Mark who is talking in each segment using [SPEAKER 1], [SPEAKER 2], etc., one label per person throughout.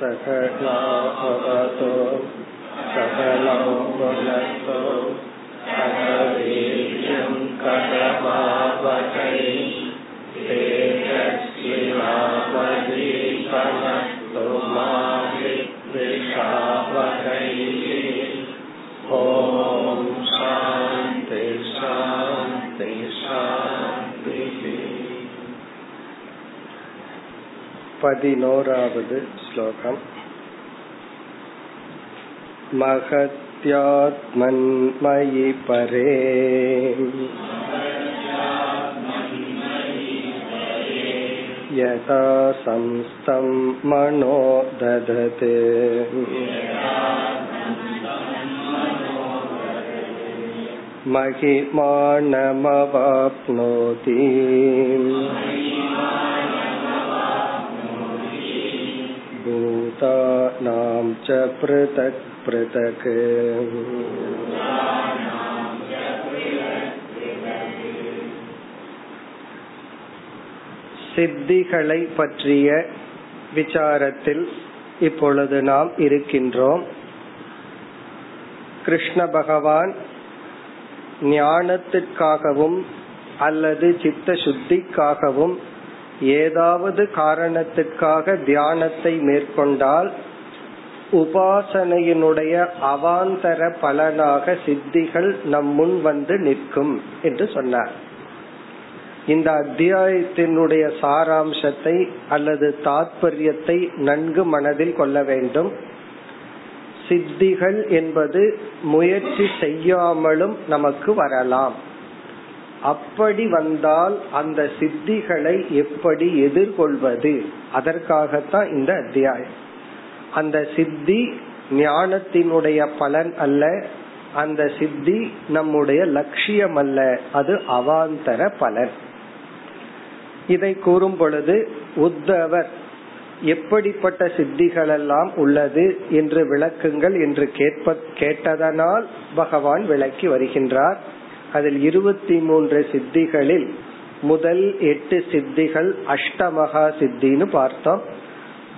[SPEAKER 1] सकलाभवतो सकलौ भुनक्तो सकवीर्यं करवावहै तेजस्विनावधीतमस्तु मा विद्विषावहै ॐ शान्ति शान्ति शान्तिः பதினோராவது श्लोकम् महत्यात्मन्मयि परे यथा संस्थं मनो ददते महिमानमवाप्नोति च पृथक् पृथक् சித்திகளை பற்றிய விசாரத்தில் இப்பொழுது நாம் இருக்கின்றோம் கிருஷ்ண பகவான் ஞானத்திற்காகவும் அல்லது சித்த சுத்திக்காகவும் ஏதாவது காரணத்திற்காக தியானத்தை மேற்கொண்டால் உபாசனையினுடைய அவாந்தர பலனாக சித்திகள் நம் முன் வந்து நிற்கும் என்று சொன்னார். இந்த அத்தியாயத்தினுடைய சாராம்சத்தை அல்லது தாத்பரியத்தை நன்கு மனதில் கொள்ள வேண்டும். சித்திகள் என்பது முயற்சி செய்யாமலும் நமக்கு வரலாம். அப்படி வந்தால் அந்த சித்திகளை எப்படி எதிர்கொள்வது? அதற்காகத்தான் இந்த அத்தியாயம். அந்த சித்தி ஞானத்தினுடைய பலன் அல்ல அந்த சித்தி நம்முடைய லட்சியம் அல்ல அது அவாந்தர பலன். இதை கூறும் பொழுது உத்தவர் எப்படிப்பட்ட சித்திகள் எல்லாம் உள்ளது என்று விளக்குங்கள் என்று கேட்ப கேட்டதனால் பகவான் விளக்கி வருகின்றார். அதில் இருபத்தி மூன்று சித்திகளில் முதல் எட்டு சித்திகள் அஷ்டமகா சித்தின்னு பார்த்தோம்.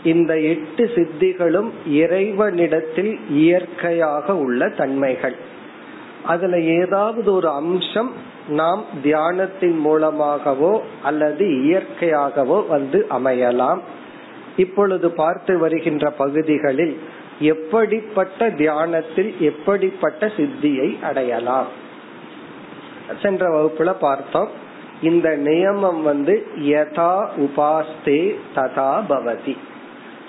[SPEAKER 1] இந்த எட்டு சித்திகளும் இறைவனிடத்தில் இயற்கையாக உள்ள தன்மைகள். அதுல ஏதாவது ஒரு அம்சம் நாம் தியானத்தின் மூலமாகவோ அல்லது இயற்கையாகவோ வந்து அமையலாம். இப்பொழுது பார்த்து வருகின்ற பகுதிகளில் எப்படிப்பட்ட தியானத்தில் எப்படிப்பட்ட சித்தியை அடையலாம். சென்ற வகுப்புல பார்த்தோம். இந்த நியமம் வந்து யதா உபாஸ்தே ததா பவதி.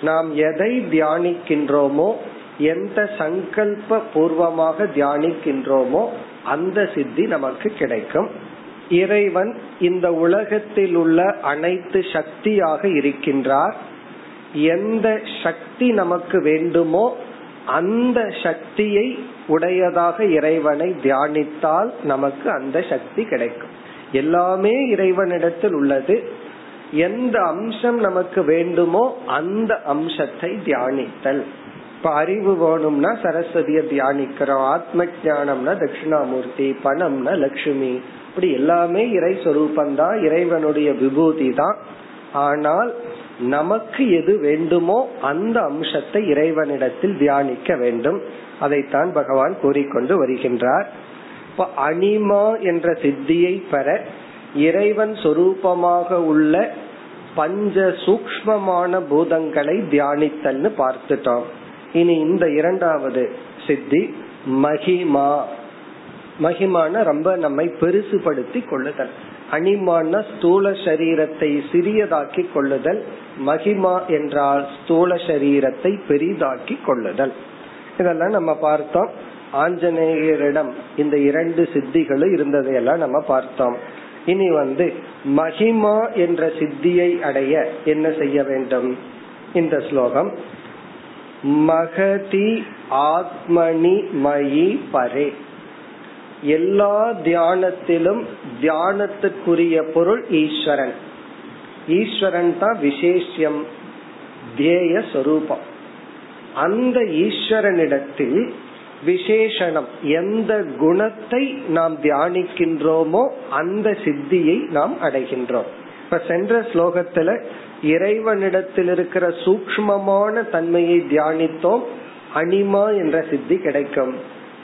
[SPEAKER 1] நாம் எதை தியானிக்கின்றோமோ எந்த சங்கல்ப பூர்வமாக தியானிக்கின்றோமோ அந்த சித்தி நமக்கு கிடைக்கும். இறைவன் இந்த உலகத்தில் உள்ள அனைத்து சக்தியாக இருக்கின்றார். எந்த சக்தி நமக்கு வேண்டுமோ அந்த சக்தியை உடையதாக இறைவனை தியானித்தால் நமக்கு அந்த சக்தி கிடைக்கும். எல்லாமே இறைவனிடத்தில் உள்ளது. எந்த அம்சம் நமக்கு வேண்டுமோ அந்த அம்சத்தை தியானித்தல். இப்ப அறிவு வேணும்னா சரஸ்வதிய தியானிக்கிறோம் ஆத்ம ஜானம்னா தட்சிணாமூர்த்தி பணம்னா லட்சுமி. இப்படி எல்லாமே இறை சொரூபந்தான் இறைவனுடைய விபூதி தான் ஆனால் நமக்கு எது வேண்டுமோ அந்த அம்சத்தை இறைவனிடத்தில் தியானிக்க வேண்டும். அதைத்தான் பகவான் கூறிக்கொண்டு வருகின்றார். இப்ப அனிமா என்ற சித்தியை பெற இறைவன் சொரூபமாக உள்ள பஞ்ச சூக்மமான பூதங்களை தியானித்தல்னு பார்த்துட்டோம். இனி இந்த இரண்டாவது சித்தி மகிமா. மகிமான ரொம்ப நம்மை பெருசுபடுத்தி கொள்ளுதல். அனிமான ஸ்தூல சரீரத்தை சிறியதாக்கி கொள்ளுதல். மகிமா என்றால் ஸ்தூல சரீரத்தை பெரிதாக்கி கொள்ளுதல். இதெல்லாம் நம்ம பார்த்தோம். ஆஞ்சநேயரிடம் இந்த இரண்டு சித்திகளும் இருந்ததையெல்லாம் நம்ம பார்த்தோம். இனி வந்து மகிமா என்ற சித்தியை அடைய என்ன செய்ய வேண்டும்? இந்த ஸ்லோகம் மகதி ஆத்மனி மயி பரே. எல்லா தியானத்திலும் தியானத்துக்குரிய பொருள் ஈஸ்வரன். ஈஸ்வரன் தான் விசேஷம் தேய சொரூபம். அந்த ஈஸ்வரனிடத்தில் விசேஷனம். எந்த குணத்தை நாம் தியானிக்கின்றோமோ அந்த சித்தியை நாம் அடைகின்றோம். இப்ப சென்ற ஸ்லோகத்துல இறைவனிடத்தில் இருக்கிற சூக்மமான தன்மையை தியானித்தோம் அனிமா என்ற சித்தி கிடைக்கும்.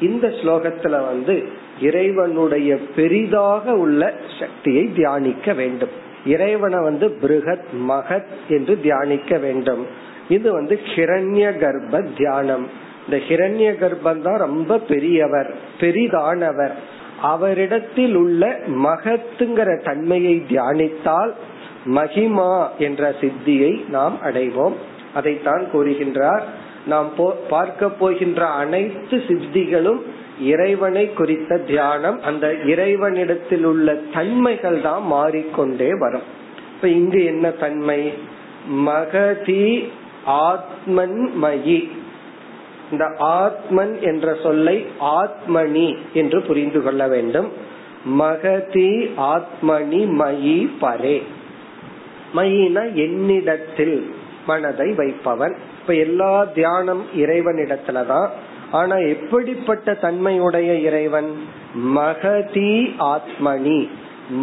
[SPEAKER 1] இந்த ஸ்லோகத்துல வந்து இறைவனுடைய பெரிதாக உள்ள சக்தியை தியானிக்க வேண்டும். இறைவனை வந்து பிருகத் மகத் என்று தியானிக்க வேண்டும். இது வந்து ஹிரண்ய கர்ப்ப தியானம். இந்த ஹிரண்ய கர்ப்பம் தான் ரொம்ப பெரியவர் பெரிதானவர். அவரிடத்தில் உள்ள மகத்துங்கிற தன்மையை தியானித்தால் மகிமா என்ற சித்தியை நாம் அடைவோம். அதைத்தான் கூறுகின்றார். நாம் பார்க்க போகின்ற அனைத்து சித்திகளும் இறைவனை குறித்த தியானம். அந்த இறைவனிடத்தில் உள்ள தன்மைகள் தான் மாறிக்கொண்டே வரும். இப்ப இங்கு என்ன தன்மை? மகதி ஆத்மன் மயி இந்த ஆத்மன் என்ற சொல்லை ஆத்மனி என்று புரிந்து கொள்ள வேண்டும். மகதி ஆத்மனி மயி பரே. மயின என்னிடத்தில் மனதை வைப்பவன். இப்ப எல்லா தியானம் இறைவனிடத்துலதான் ஆனா எப்படிப்பட்ட தன்மையுடைய இறைவன்? மகதி ஆத்மனி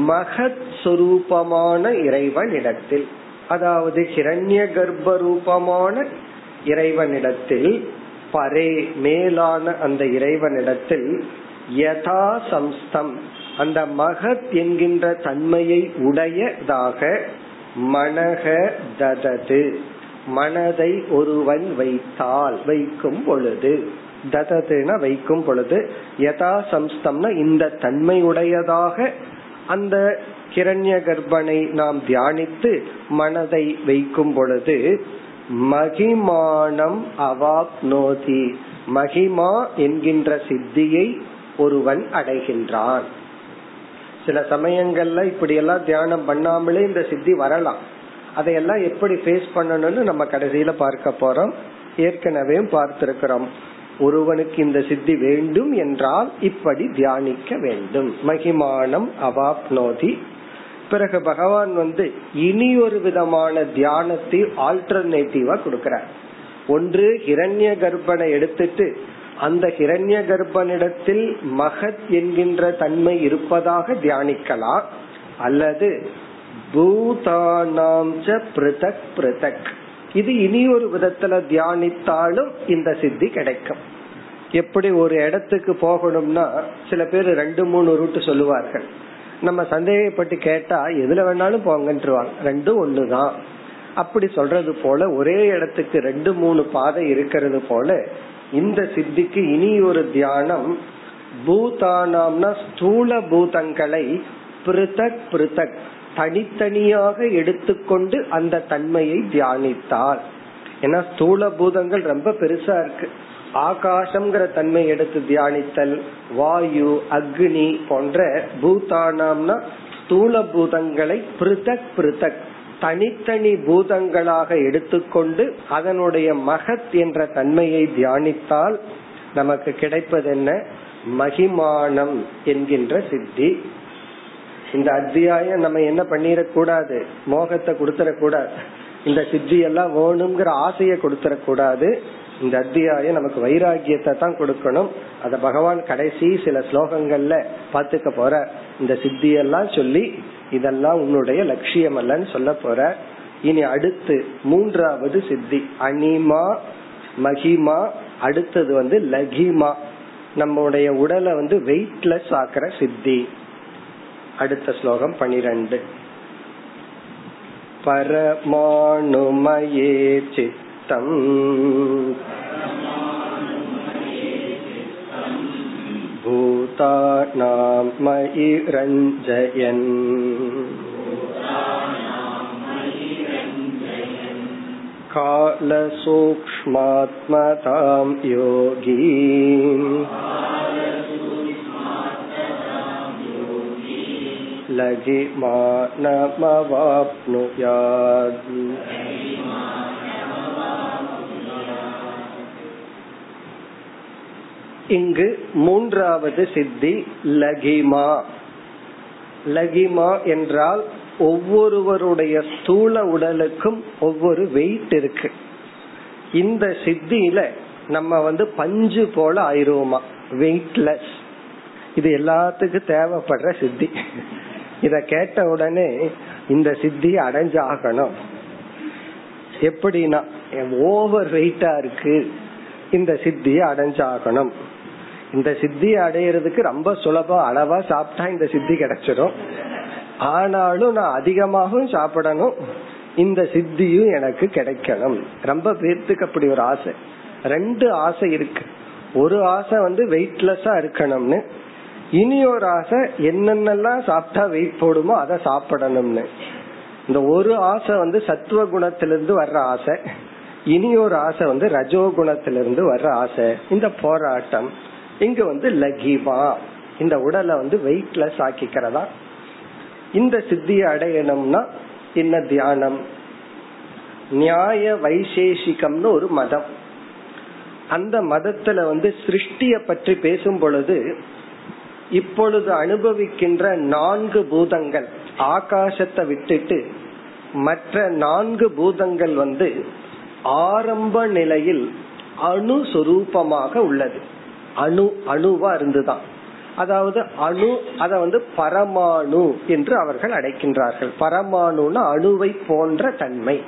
[SPEAKER 1] மகத் சுரூபமான இறைவனிடத்தில். அதாவது ஹிரண்ய கர்ப்ப ரூபமான இறைவனிடத்தில் பரே மேலான அந்த இறைவனிடத்தில் யதா சம்ஸ்தம். அந்த மகத் என்கின்ற தன்மையை உடையதாக மனக ததது. மனதை ஒருவன் வைத்தால் வைக்கும் பொழுது. தததுன வைக்கும் பொழுது. யதா சம்ஸ்தம்னா இந்த தன்மையுடையதாக அந்த கிரண்ய கர்ப்பனை நாம் தியானித்து மனதை வைக்கும் பொழுது மகிமானம் அவாப்னோதி. மகிமா என்கின்ற சித்தியை ஒருவன் அடைகின்றான். சில சமயங்கள்ல இப்படி எல்லாம் தியானம் பண்ணாமலே இந்த சித்தி வரலாம். அதையெல்லாம் எப்படி ஃபேஸ் பண்ணணும்னு நம்ம கடைசியில பார்க்க போறோம். ஏற்கனவே பார்த்திருக்கிறோம். ஒருவனுக்கு இந்த சித்தி வேண்டும் என்றால் இப்படி தியானிக்க வேண்டும். மகிமானம் அவாப்னோதி பிறகு பகவான் வந்து இனி ஒரு விதமான தியானத்தை ஆல்டர்னேட்டிவா கொடுக்கிறார். ஒன்று ஹிரண்ய கர்ப்பனை எடுத்துட்டு அந்த ஹிரண்ய கர்ப்பனிடத்தில் மகத் என்கின்ற தன்மை இருப்பதாக தியானிக்கலாம். அல்லது பூதானாம் பிரதக் பிரதக். இது இனி ஒரு விதத்துல தியானித்தாலும் இந்த சித்தி கிடைக்கும். எப்படி ஒரு இடத்துக்கு போகணும்னா சில பேர் ரெண்டு மூணு ரூட் சொல்லுவார்கள். நம்ம சந்தேகப்பட்டு கேட்டா எதுல வேணாலும் போங்கன்றுவாங்க. ரெண்டும் ஒண்ணுதான். அப்படி சொல்றது போல ஒரே இடத்துக்கு ரெண்டு மூணு பாதை இருக்கிறது போல இந்த சித்திக்கு இனி ஒரு தியானம் பூதானாம்னா ஸ்தூல பூதங்களை பிருத்தக் பிருத்தக் தனித்தனியாக எடுத்துக்கொண்டு அந்த தன்மையை தியானித்தால். ஏன்னா ஸ்தூல பூதங்கள் ரொம்ப பெருசா இருக்கு. ஆகாசம்ங்கிற தன்மை எடுத்து தியானித்தல் வாயு அக்னி போன்ற பூதானாம்னா ஸ்தூல பூதங்களை பிருத்தக் பிருத்தக் தனித்தனி பூதங்களாக எடுத்துக்கொண்டு அதனுடைய மகத் என்ற தன்மையை தியானித்தால் நமக்கு கிடைப்பது என்ன மகிமானம் என்கின்ற சித்தி. இந்த அத்தியாயம் நம்ம என்ன பண்ணிடக்கூடாது? மோகத்தை கொடுத்துடக்கூடாது. இந்த சித்தி எல்லாம் வேணுங்கிற ஆசையை கொடுத்துடக்கூடாது. இந்த அத்தியாயம் நமக்கு வைராகியத்தை தான் கொடுக்கணும். அத பகவான் கடைசி சில ஸ்லோகங்கள்ல பாத்துக்க போற. இந்த சித்தியெல்லாம் சொல்லி இதெல்லாம் உன்னுடைய லட்சியம் அல்லன்னு சொல்ல போற. இனி அடுத்து மூன்றாவது சித்தி அனிமா மகிமா அடுத்தது வந்து லகிமா. நம்முடைய உடலை வந்து வெயிட்லெஸ் ஆக்கிற சித்தி. அடுத்த ஸ்லோகம் பனிரெண்டு. பரமாணுமயே சித்தம் भूतानां मयि रञ्जयन् कालसूक्ष्मात्मतां योगी लघिमानमवाप्नुयात् இங்கு மூன்றாவது சித்தி லகிமா. லகிமா என்றால் ஒவ்வொருவருடைய ஸ்தூல உடலுக்கும் ஒவ்வொரு வெயிட் இருக்கு. இந்த சித்தியில நம்ம வந்து பஞ்சு போல ஆயிருவோமா? வெயிட்லெஸ் இது எல்லாத்துக்கும் தேவைப்படுற சித்தி. இத கேட்ட உடனே இந்த சித்தி அடைஞ்சாகணும். எப்படின்னா ஓவர் வெயிட்டா இருக்கு. இந்த சித்தியை அடைஞ்சாகணும். இந்த சித்தியை அடையிறதுக்கு ரொம்ப சுலபம். அளவா சாப்பிட்டா இந்த சித்தி கிடைச்சிடும் ஆனாலும் நான் அதிகமாகவும் சாப்பிடணும். இந்த சித்தியும் எனக்கு கிடைக்கணும். ரொம்ப பேர்த்துக்கு அப்படி ஒரு ஆசை. ரெண்டு ஆசை இருக்கு. ஒரு ஆசை வந்து வெயிட்லெஸ்ஸா இருக்கணும்னு. இனி ஒரு ஆசை என்னென்னலாம் சாப்பிட்டா வெயிட் போடுமோ அதை சாப்பிடணும்னு. இந்த ஒரு ஆசை வந்து சத்துவ குணத்திலிருந்து வர்ற ஆசை. இனி ஒரு ஆசை வந்து ரஜோ குணத்திலிருந்து வர்ற ஆசை. இந்த போராட்டம். இங்க வந்து லகிவா இந்த உடலை வந்து வெயிட்லெஸ் ஆக்கிக்கிறதா? இந்த சித்தியை அடையணும்னா என்ன தியானம்? நியாய வைசேஷிகம்னு ஒரு மதம். அந்த மதத்துல வந்து சிருஷ்டிய பற்றி பேசும் பொழுது இப்பொழுது அனுபவிக்கின்ற நான்கு பூதங்கள் ஆகாசத்தை விட்டுட்டு மற்ற நான்கு பூதங்கள் வந்து ஆரம்ப நிலையில் அணுஸ்வரூபமாக உள்ளது. அணு அணுவா இருந்துதான். அதாவது அணு அத வந்து பரமாணு என்று அவர்கள் அடைக்கின்றார்கள் பரமாணுனா அணுவை போன்ற தன்மை.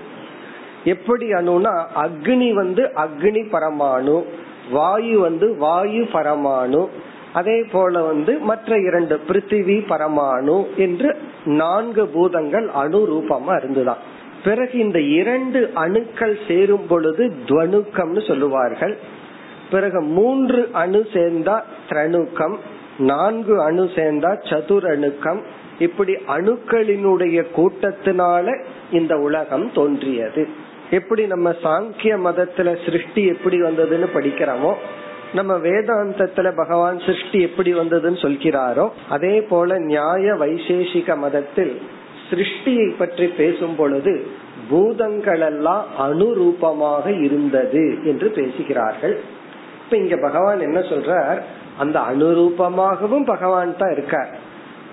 [SPEAKER 1] எப்படி அணுனா அக்னி வந்து அக்னி பரமாணு வாயு வந்து வாயு பரமாணு அதே போல வந்து மற்ற இரண்டு பிருத்திவி பரமாணு என்று நான்கு பூதங்கள் அணு ரூபமா இருந்துதான். பிறகு இந்த இரண்டு அணுக்கள் சேரும் பொழுது துவணுக்கம்னு சொல்லுவார்கள். பிறகு மூன்று அணு சேர்ந்தா திரணுக்கம் நான்கு அணு சேர்ந்தா சதுரணுக்கம். இப்படி அணுக்களினுடைய கூட்டத்தினால இந்த உலகம் தோன்றியது. எப்படி நம்ம சாங்கிய மதத்துல சிருஷ்டி எப்படி வந்ததுன்னு படிக்கிறோமோ நம்ம வேதாந்தத்துல பகவான் சிருஷ்டி எப்படி வந்ததுன்னு சொல்கிறாரோ அதே போல நியாய வைசேஷிக மதத்தில் சிருஷ்டியை பற்றி பேசும் பொழுது பூதங்கள் எல்லாம் அனுரூபமாக இருந்தது என்று பேசுகிறார்கள். இப்ப இங்க பகவான் என்ன சொல்றார்? அந்த அனுரூபமாகவும் பகவான் தான் இருக்கார்.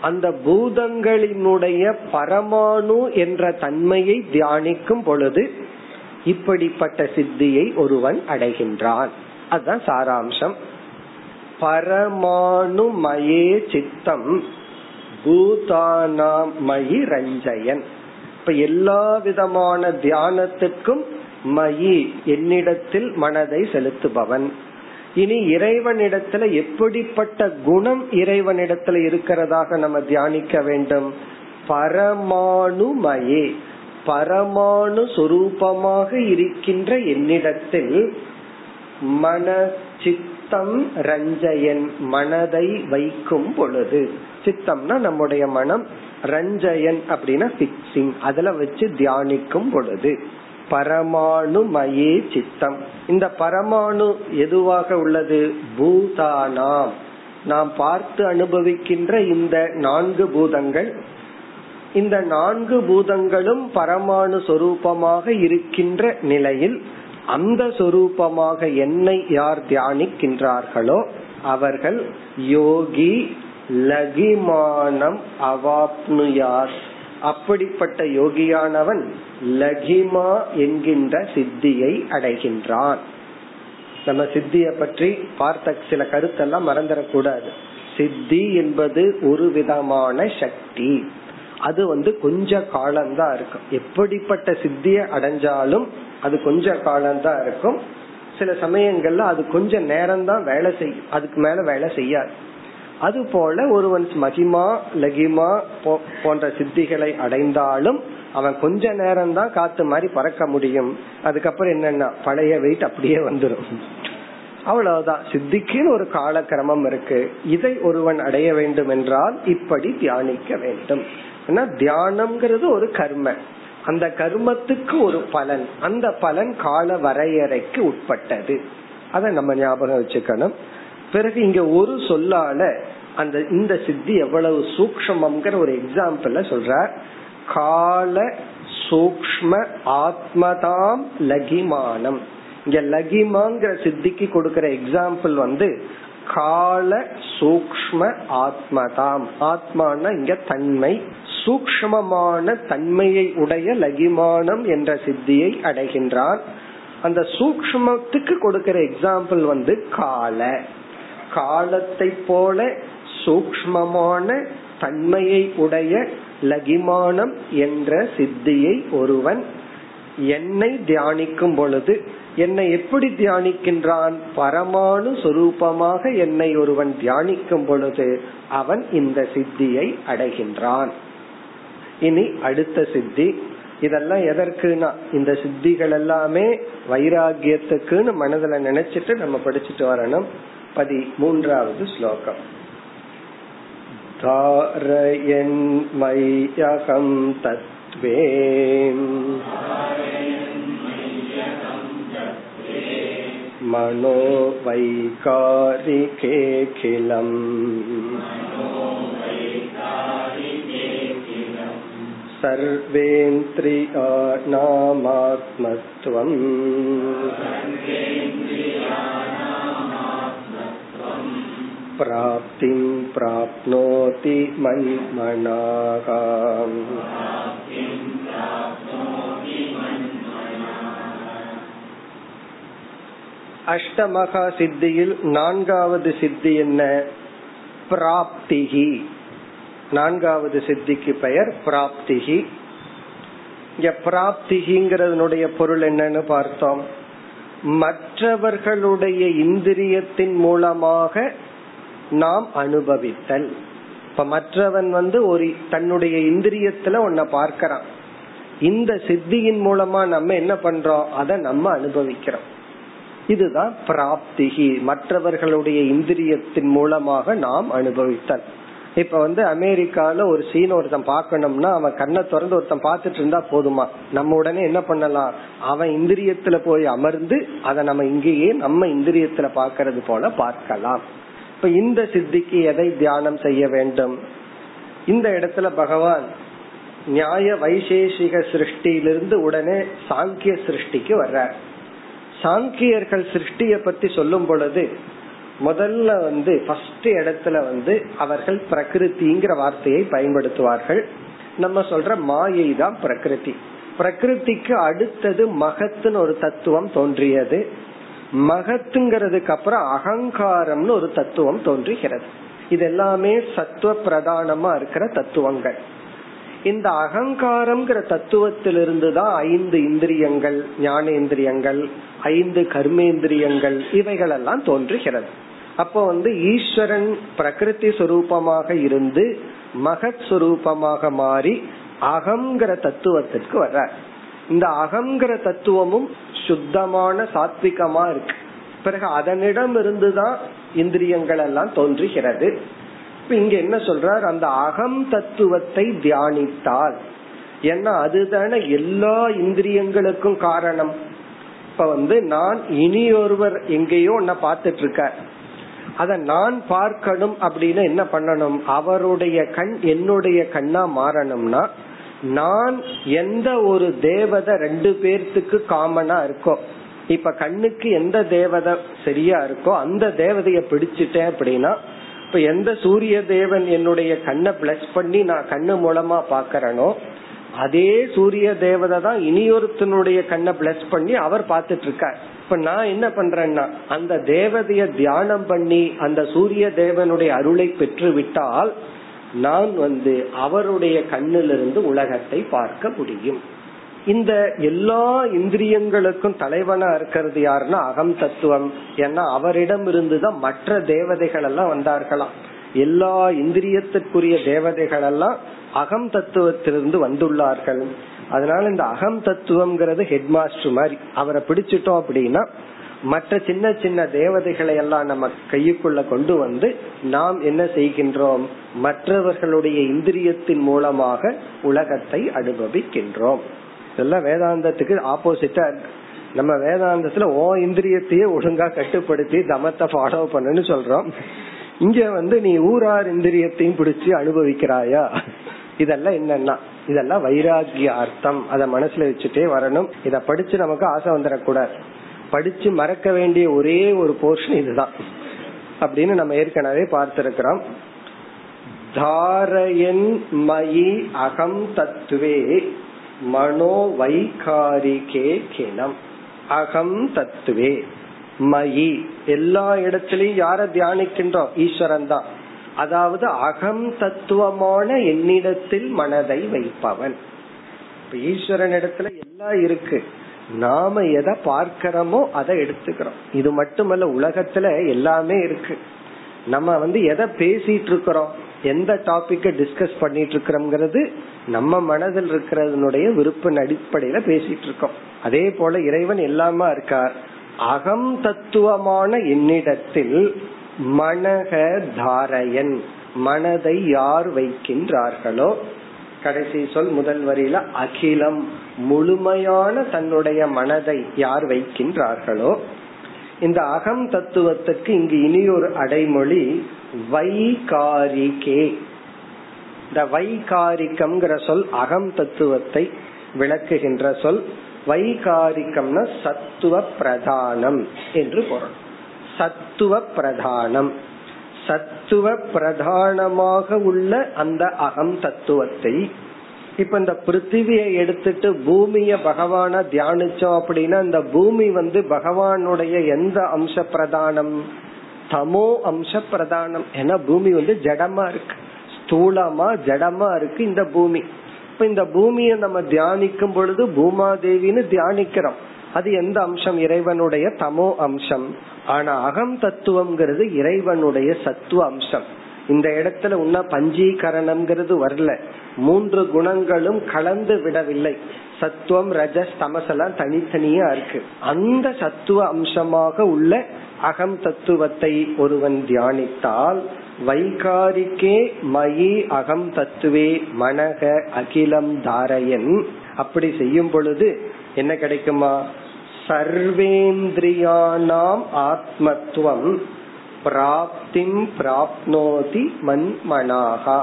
[SPEAKER 1] அந்த பூதங்களினுடைய பரமாணு என்ற தன்மையை தியானிக்கும் பொழுது இப்படிப்பட்ட சித்தியை ஒருவன் அடைகின்றான். அதுதான் சாராம்சம். பரமாணுமயே சித்தம் பூதானாமயி ரஞ்சயன். இப்ப எல்லா விதமான தியானத்துக்கும் மயி என்னிடத்தில் மனதை செலுத்துபவன். இனி இறைவனிடத்துல எப்படிப்பட்ட குணம் இறைவனிடத்துல இருக்கிறதாக நம்ம தியானிக்க வேண்டும்? பரமானுமயே பரமாணு சொரூபமாக இருக்கின்ற என்னிடத்தில் மன சித்தம் ரஞ்சயன் மனதை வைக்கும் பொழுது. சித்தம்னா நம்முடைய மனம். ரஞ்சயன் அப்படின்னா பிக்சிங் அதுல வச்சு தியானிக்கும் பொழுது. பரமாணுமயே சித்தம். இந்த பரமாணு எதுவாக உள்ளது? பூதானாம். நாம் பார்த்து அனுபவிக்கின்ற இந்த நான்கு பூதங்கள் இந்த நான்கு பூதங்களும் பரமாணு சொரூபமாக இருக்கின்ற நிலையில் அந்த சொரூபமாக என்னை யார் தியானிக்கின்றார்களோ அவர்கள் யோகி லகிமானம் அவாப்னுயார் அப்படிப்பட்ட யோகியானவன் லகிமா என்கின்ற சித்தியை அடைகின்றான். நம்ம சித்திய பற்றி பார்த்த சில கருத்தெல்லாம் மறந்துடக்கூடாது. சித்தி என்பது ஒரு விதமான சக்தி. அது வந்து கொஞ்ச காலம்தான் இருக்கும். எப்படிப்பட்ட சித்திய அடைஞ்சாலும் அது கொஞ்ச காலம்தான் இருக்கும். சில சமயங்கள்ல அது கொஞ்ச நேரம் தான் வேலை செய்யும் அதுக்கு மேல வேலை செய்யாது. அது போல ஒருவன் மகிமா லகிமா போன்ற சித்திகளை அடைந்தாலும் அவன் கொஞ்ச நேரம் தான் காத்து மாதிரி பறக்க முடியும். அதுக்கப்புறம் என்னன்னா பழைய வெயிட் அப்படியே வந்துடும் அவ்வளவுதான். சித்திக்குன்னு ஒரு காலக்கிரமம் இருக்கு. இதை ஒருவன் அடைய வேண்டும் என்றால் இப்படி தியானிக்க வேண்டும். ஏன்னா தியானம்ங்கிறது ஒரு கர்ம. அந்த கர்மத்துக்கு ஒரு பலன். அந்த பலன் கால வரையறைக்கு உட்பட்டது. அதை நம்ம ஞாபகம் வச்சுக்கணும். பிறகு இங்க ஒரு சொல்லால அந்த இந்த சித்தி எவ்வளவு சூக்மம்ங்கிற ஒரு எக்ஸாம்பிள் சொல்ற கால சூக்ம ஆத்மதாம் லகிமானம். இங்க லகிமாங்கிற சித்திக்கு கொடுக்கிற எக்ஸாம்பிள் வந்து கால சூக்ம ஆத்மதாம். ஆத்மான இங்க தன்மை. சூக்மமான தன்மையை உடைய லகிமானம் என்ற சித்தியை அடைகின்றான். அந்த சூக்மத்துக்கு கொடுக்கிற எக்ஸாம்பிள் வந்து கால. காலத்தை போல சூக்மமான தன்மையை உடைய லகிமானம் என்ற சித்தியை ஒருவன் என்னை தியானிக்கும் பொழுது என்னை எப்படி தியானிக்கின்றான்? பரமானு சொரூபமாக என்னை ஒருவன் தியானிக்கும் பொழுது அவன் இந்த சித்தியை அடைகின்றான். இனி அடுத்த சித்தி. இதெல்லாம் எதற்குனா இந்த சித்திகள் எல்லாமே வைராகியத்துக்குன்னு மனதுல நினைச்சிட்டு நம்ம படிச்சுட்டு வரணும். பதி மூன்றாவது ஸ்லோகம். धारयन्मय्यहं तत्त्वे मनो वैकारिकेऽखिलम् सर्वेन्द्रियाणामात्मत्वम् प्राप्तिं प्राप्नोति मन्मनाः அஷ்டமகா சித்தியில் நான்காவது சித்தி என்ன பிராப்திகி நான்காவது சித்திக்கு பெயர் பிராப்திகி இங்க பிராப்திகிங்கிறதுனுடைய பொருள் என்னன்னு பார்த்தோம் மற்றவர்களுடைய இந்திரியத்தின் மூலமாக நாம் அனுபவித்தல். இப்ப மற்றவன் வந்து ஒரு தன்னுடைய இந்திரியத்துல உன்னை பார்க்கிறான். இந்த சித்தியின் மூலமா நம்ம என்ன பண்றோம்? அதை நம்ம அனுபவிக்கிறோம். இதுதான் பிராப்திகி மற்றவர்களுடைய இந்திரியத்தின் மூலமாக நாம் அனுபவித்தல். இப்ப வந்து அமெரிக்கால ஒரு சீன் ஒருத்தன் பாக்கணும்னா அவன் கண்ணை திறந்து ஒருத்தன் பாத்துட்டு இருந்தா போதுமா? நம்ம உடனே என்ன பண்ணலாம்? அவன் இந்திரியத்துல போய் அமர்ந்து அதை நம்ம இங்கேயே நம்ம இந்திரியத்துல பாக்கிறது போல பார்க்கலாம். இப்ப இந்த சித்திக்கு எதை தியானம் செய்ய வேண்டும்? இந்த இடத்துல பகவான் நியாய வைசேஷிக சிருஷ்டியிலிருந்து உடனே சாங்கிய சிருஷ்டிக்கு வர்றார். சாங்கியர்கள் சிருஷ்டிய பத்தி சொல்லும் பொழுது முதல்ல வந்து ஃபர்ஸ்ட் இடத்துல வந்து அவர்கள் பிரகிருதிங்கிற வார்த்தையை பயன்படுத்துவார்கள். நம்ம சொல்ற மாயை தான் பிரகிருதி. பிரகிருதிக்கு அடுத்தது மகத்துன்னு ஒரு தத்துவம் தோன்றியது. மகத்துங்கிறதுக்கு அப்புறம் அகங்காரம்னு ஒரு தத்துவம் தோன்றுகிறது. இது எல்லாமே சத்துவ பிரதானமா இருக்கிற தத்துவங்கள். இந்த அகங்காரம்ங்கிற தத்துவத்திலிருந்து தான் ஐந்து இந்திரியங்கள் ஞானேந்திரியங்கள் ஐந்து கர்மேந்திரியங்கள் இவைகள் எல்லாம் தோன்றுகிறது. அப்போ வந்து ஈஸ்வரன் பிரகிருதி சுரூபமாக இருந்து மகத் சுரூபமாக மாறி அகங்கிற தத்துவத்திற்கு வர்றார். இந்த அகங்கிற தத்துவமும் சுத்தமான சாத்விகமா இருக்கு. பிறகு அதனிடம் இருந்துதான் இந்திரியங்கள் எல்லாம் தோன்றுகிறது இங்க என்ன சொல்றார்? அந்த அகம் தத்துவத்தை தியானித்தால். ஏன்னா அதுதானே எல்லா இந்திரியங்களுக்கும் காரணம். இப்ப வந்து நான் இனி ஒருவர் எங்கேயோ உன்ன பாத்துட்டு இருக்க அத நான் பார்க்கணும் அப்படின்னு என்ன பண்ணணும்? அவருடைய கண் என்னுடைய கண்ணா மாறணும்னா நான் எந்த ஒரு தேவதை ரெண்டு பேர்த்துக்கு காமனா இருக்கோ இப்ப கண்ணுக்கு எந்த தேவதை சரியா இருக்கோ அந்த தேவதைய பிடிச்சிட்டேன் அப்படின்னா இப்ப எந்த சூரிய தேவன் என்னுடைய கண்ணை பிளஸ் பண்ணி நான் கண்ணு மூலமா பாக்கிறனோ அதே சூரிய தேவதை தான் இனியொருத்தனுடைய கண்ணை பிளஸ் பண்ணி அவர் பார்த்துட்டு இருக்கார் இப்ப நான் என்ன பண்றேன்னா அந்த தேவதைய தியானம் பண்ணி அந்த சூரிய தேவனுடைய அருளை பெற்று விட்டால் நான் வந்து அவருடைய கண்ணிலிருந்து உலகத்தை பார்க்க முடியும். இந்த எல்லா இந்திரியங்களுக்கும் தலைவனா இருக்கிறது யாருன்னா அகம் தத்துவம். ஏன்னா அவரிடம் இருந்துதான் மற்ற தேவதைகள் எல்லாம் வந்தார்களாம். எல்லா இந்திரியத்திற்குரிய தேவதைகள் எல்லாம் அகம் தத்துவத்திலிருந்து வந்துள்ளார்கள். அதனால இந்த அகம் தத்துவம்ங்கிறது ஹெட் மாஸ்டர் மாதிரி. அவரை பிடிச்சிட்டோம் அப்படின்னா மற்ற சின்ன சின்ன தேவதைகளை எல்லாம் நம்ம கையுக்குள்ள கொண்டு வந்து நாம் என்ன செய்கின்றோம்? மற்றவர்களுடைய இந்திரியத்தின் மூலமாக உலகத்தை அனுபவிக்கின்றோம். இதெல்லாம் வேதாந்தத்துக்கு ஆப்போசிட்டா நம்ம வேதாந்தத்துல ஓ இந்திரியத்தையே ஒழுங்கா கட்டுப்படுத்தி தமத்தை ஃபாலோ பண்ணுன்னு சொல்றோம். இங்க வந்து நீ ஊரார் இந்திரியத்தையும் பிடிச்சு அனுபவிக்கிறாயா? இதெல்லாம் என்னன்னா இதெல்லாம் வைராகிய அர்த்தம். அத மனசுல வச்சுட்டே வரணும். இத படிச்சு நமக்கு ஆசை வந்துடக்கூடாது. படிச்சு மறக்க வேண்டிய ஒரே ஒரு போர்ஷன் இதுதான். அப்படின்னு நம்ம ஏற்கனவே பார்த்திருக்கிறோம். தாரயன் மயி அகம் தத்துவே மனோ வைகாரிகே கிணம். அகம் தத்துவே மயி. எல்லா இடத்திலையும் யார தியானிக்கின்றோம்? ஈஸ்வரன் தான். அதாவது அகம் தத்துவமான என்னிடத்தில் மனதை வைப்பவன். ஈஸ்வரன் இடத்துல எல்லாம் இருக்கு. நாம எதை பார்க்கிறோமோ அதை எடுத்துக்கிறோம். இது மட்டுமல்ல உலகத்துல எல்லாமே இருக்கு. நம்ம வந்து எதை பேசிட்டு இருக்கிறோம் எந்த டாபிக்க டிஸ்கஸ் பண்ணிட்டு இருக்கிறோம்ங்கிறது நம்ம மனதில் இருக்கிறதனுடைய விருப்பின் அடிப்படையில பேசிட்டு இருக்கோம் அதே போல இறைவன் எல்லாமா இருக்கார். அகம் தத்துவமான என்னிடத்தில் மனக தாரையன் மனதை யார் வைக்கின்றார்களோ கடைசி சொல் முதல் வரியில அகிலம். முழுமையான தன்னுடைய மனதை யார் வைக்கின்றார்களோ இந்த அகம் தத்துவத்துக்கு இங்கு இனி ஒரு அடைமொழி வைகாரிகே. இந்த வைகாரிக்கம்ங்கிற சொல் அகம் தத்துவத்தை விளக்குகின்ற சொல். வைகாரிக்கம்னா சத்துவ பிரதானம் என்று பொருள். சத்துவ பிரதானம். சத்துவ பிரதானமாக உள்ள அந்த அகம் தத்துவத்தை இப்ப இந்த பிருத்திவியை எடுத்துட்டு பூமிய பகவான தியானிச்சோம் அப்படின்னா இந்த பூமி வந்து பகவானுடைய எந்த அம்ச பிரதானம் தமோ அம்ச பிரதானம் ஏன்னா பூமி வந்து ஜடமா இருக்கு. ஸ்தூலமா ஜடமா இருக்கு இந்த பூமி. இப்ப இந்த பூமியை நம்ம தியானிக்கும் பொழுது பூமாதேவின்னு தியானிக்கிறோம். அது எந்த அம்சம்? இறைவனுடைய தமோ அம்சம். ஆனா அகம் தத்துவம்ங்கிறது இறைவனுடைய சத்துவ அம்சம். இந்த இடத்துல உன்ன பஞ்சீகரணம்ங்கிறது வரல. மூன்று குணங்களும் கலந்து விடவில்லை. சத்துவம் ரஜஸ் தமஸ் எல்லாம் தனித்தனியா இருக்கு. அந்த சத்துவ அம்சமாக உள்ள அகம் தத்துவத்தை ஒருவன் தியானித்தால் வைகாரிக்கே மயி அகம் தத்துவே மனக அகிலம் தாரையன். அப்படி செய்யும் பொழுது என்ன கிடைக்குமா? சர்வேந்திரியானாம் ஆத்மத்துவம் பிராப்திம் பிராப்னோதி மன்மனாகா.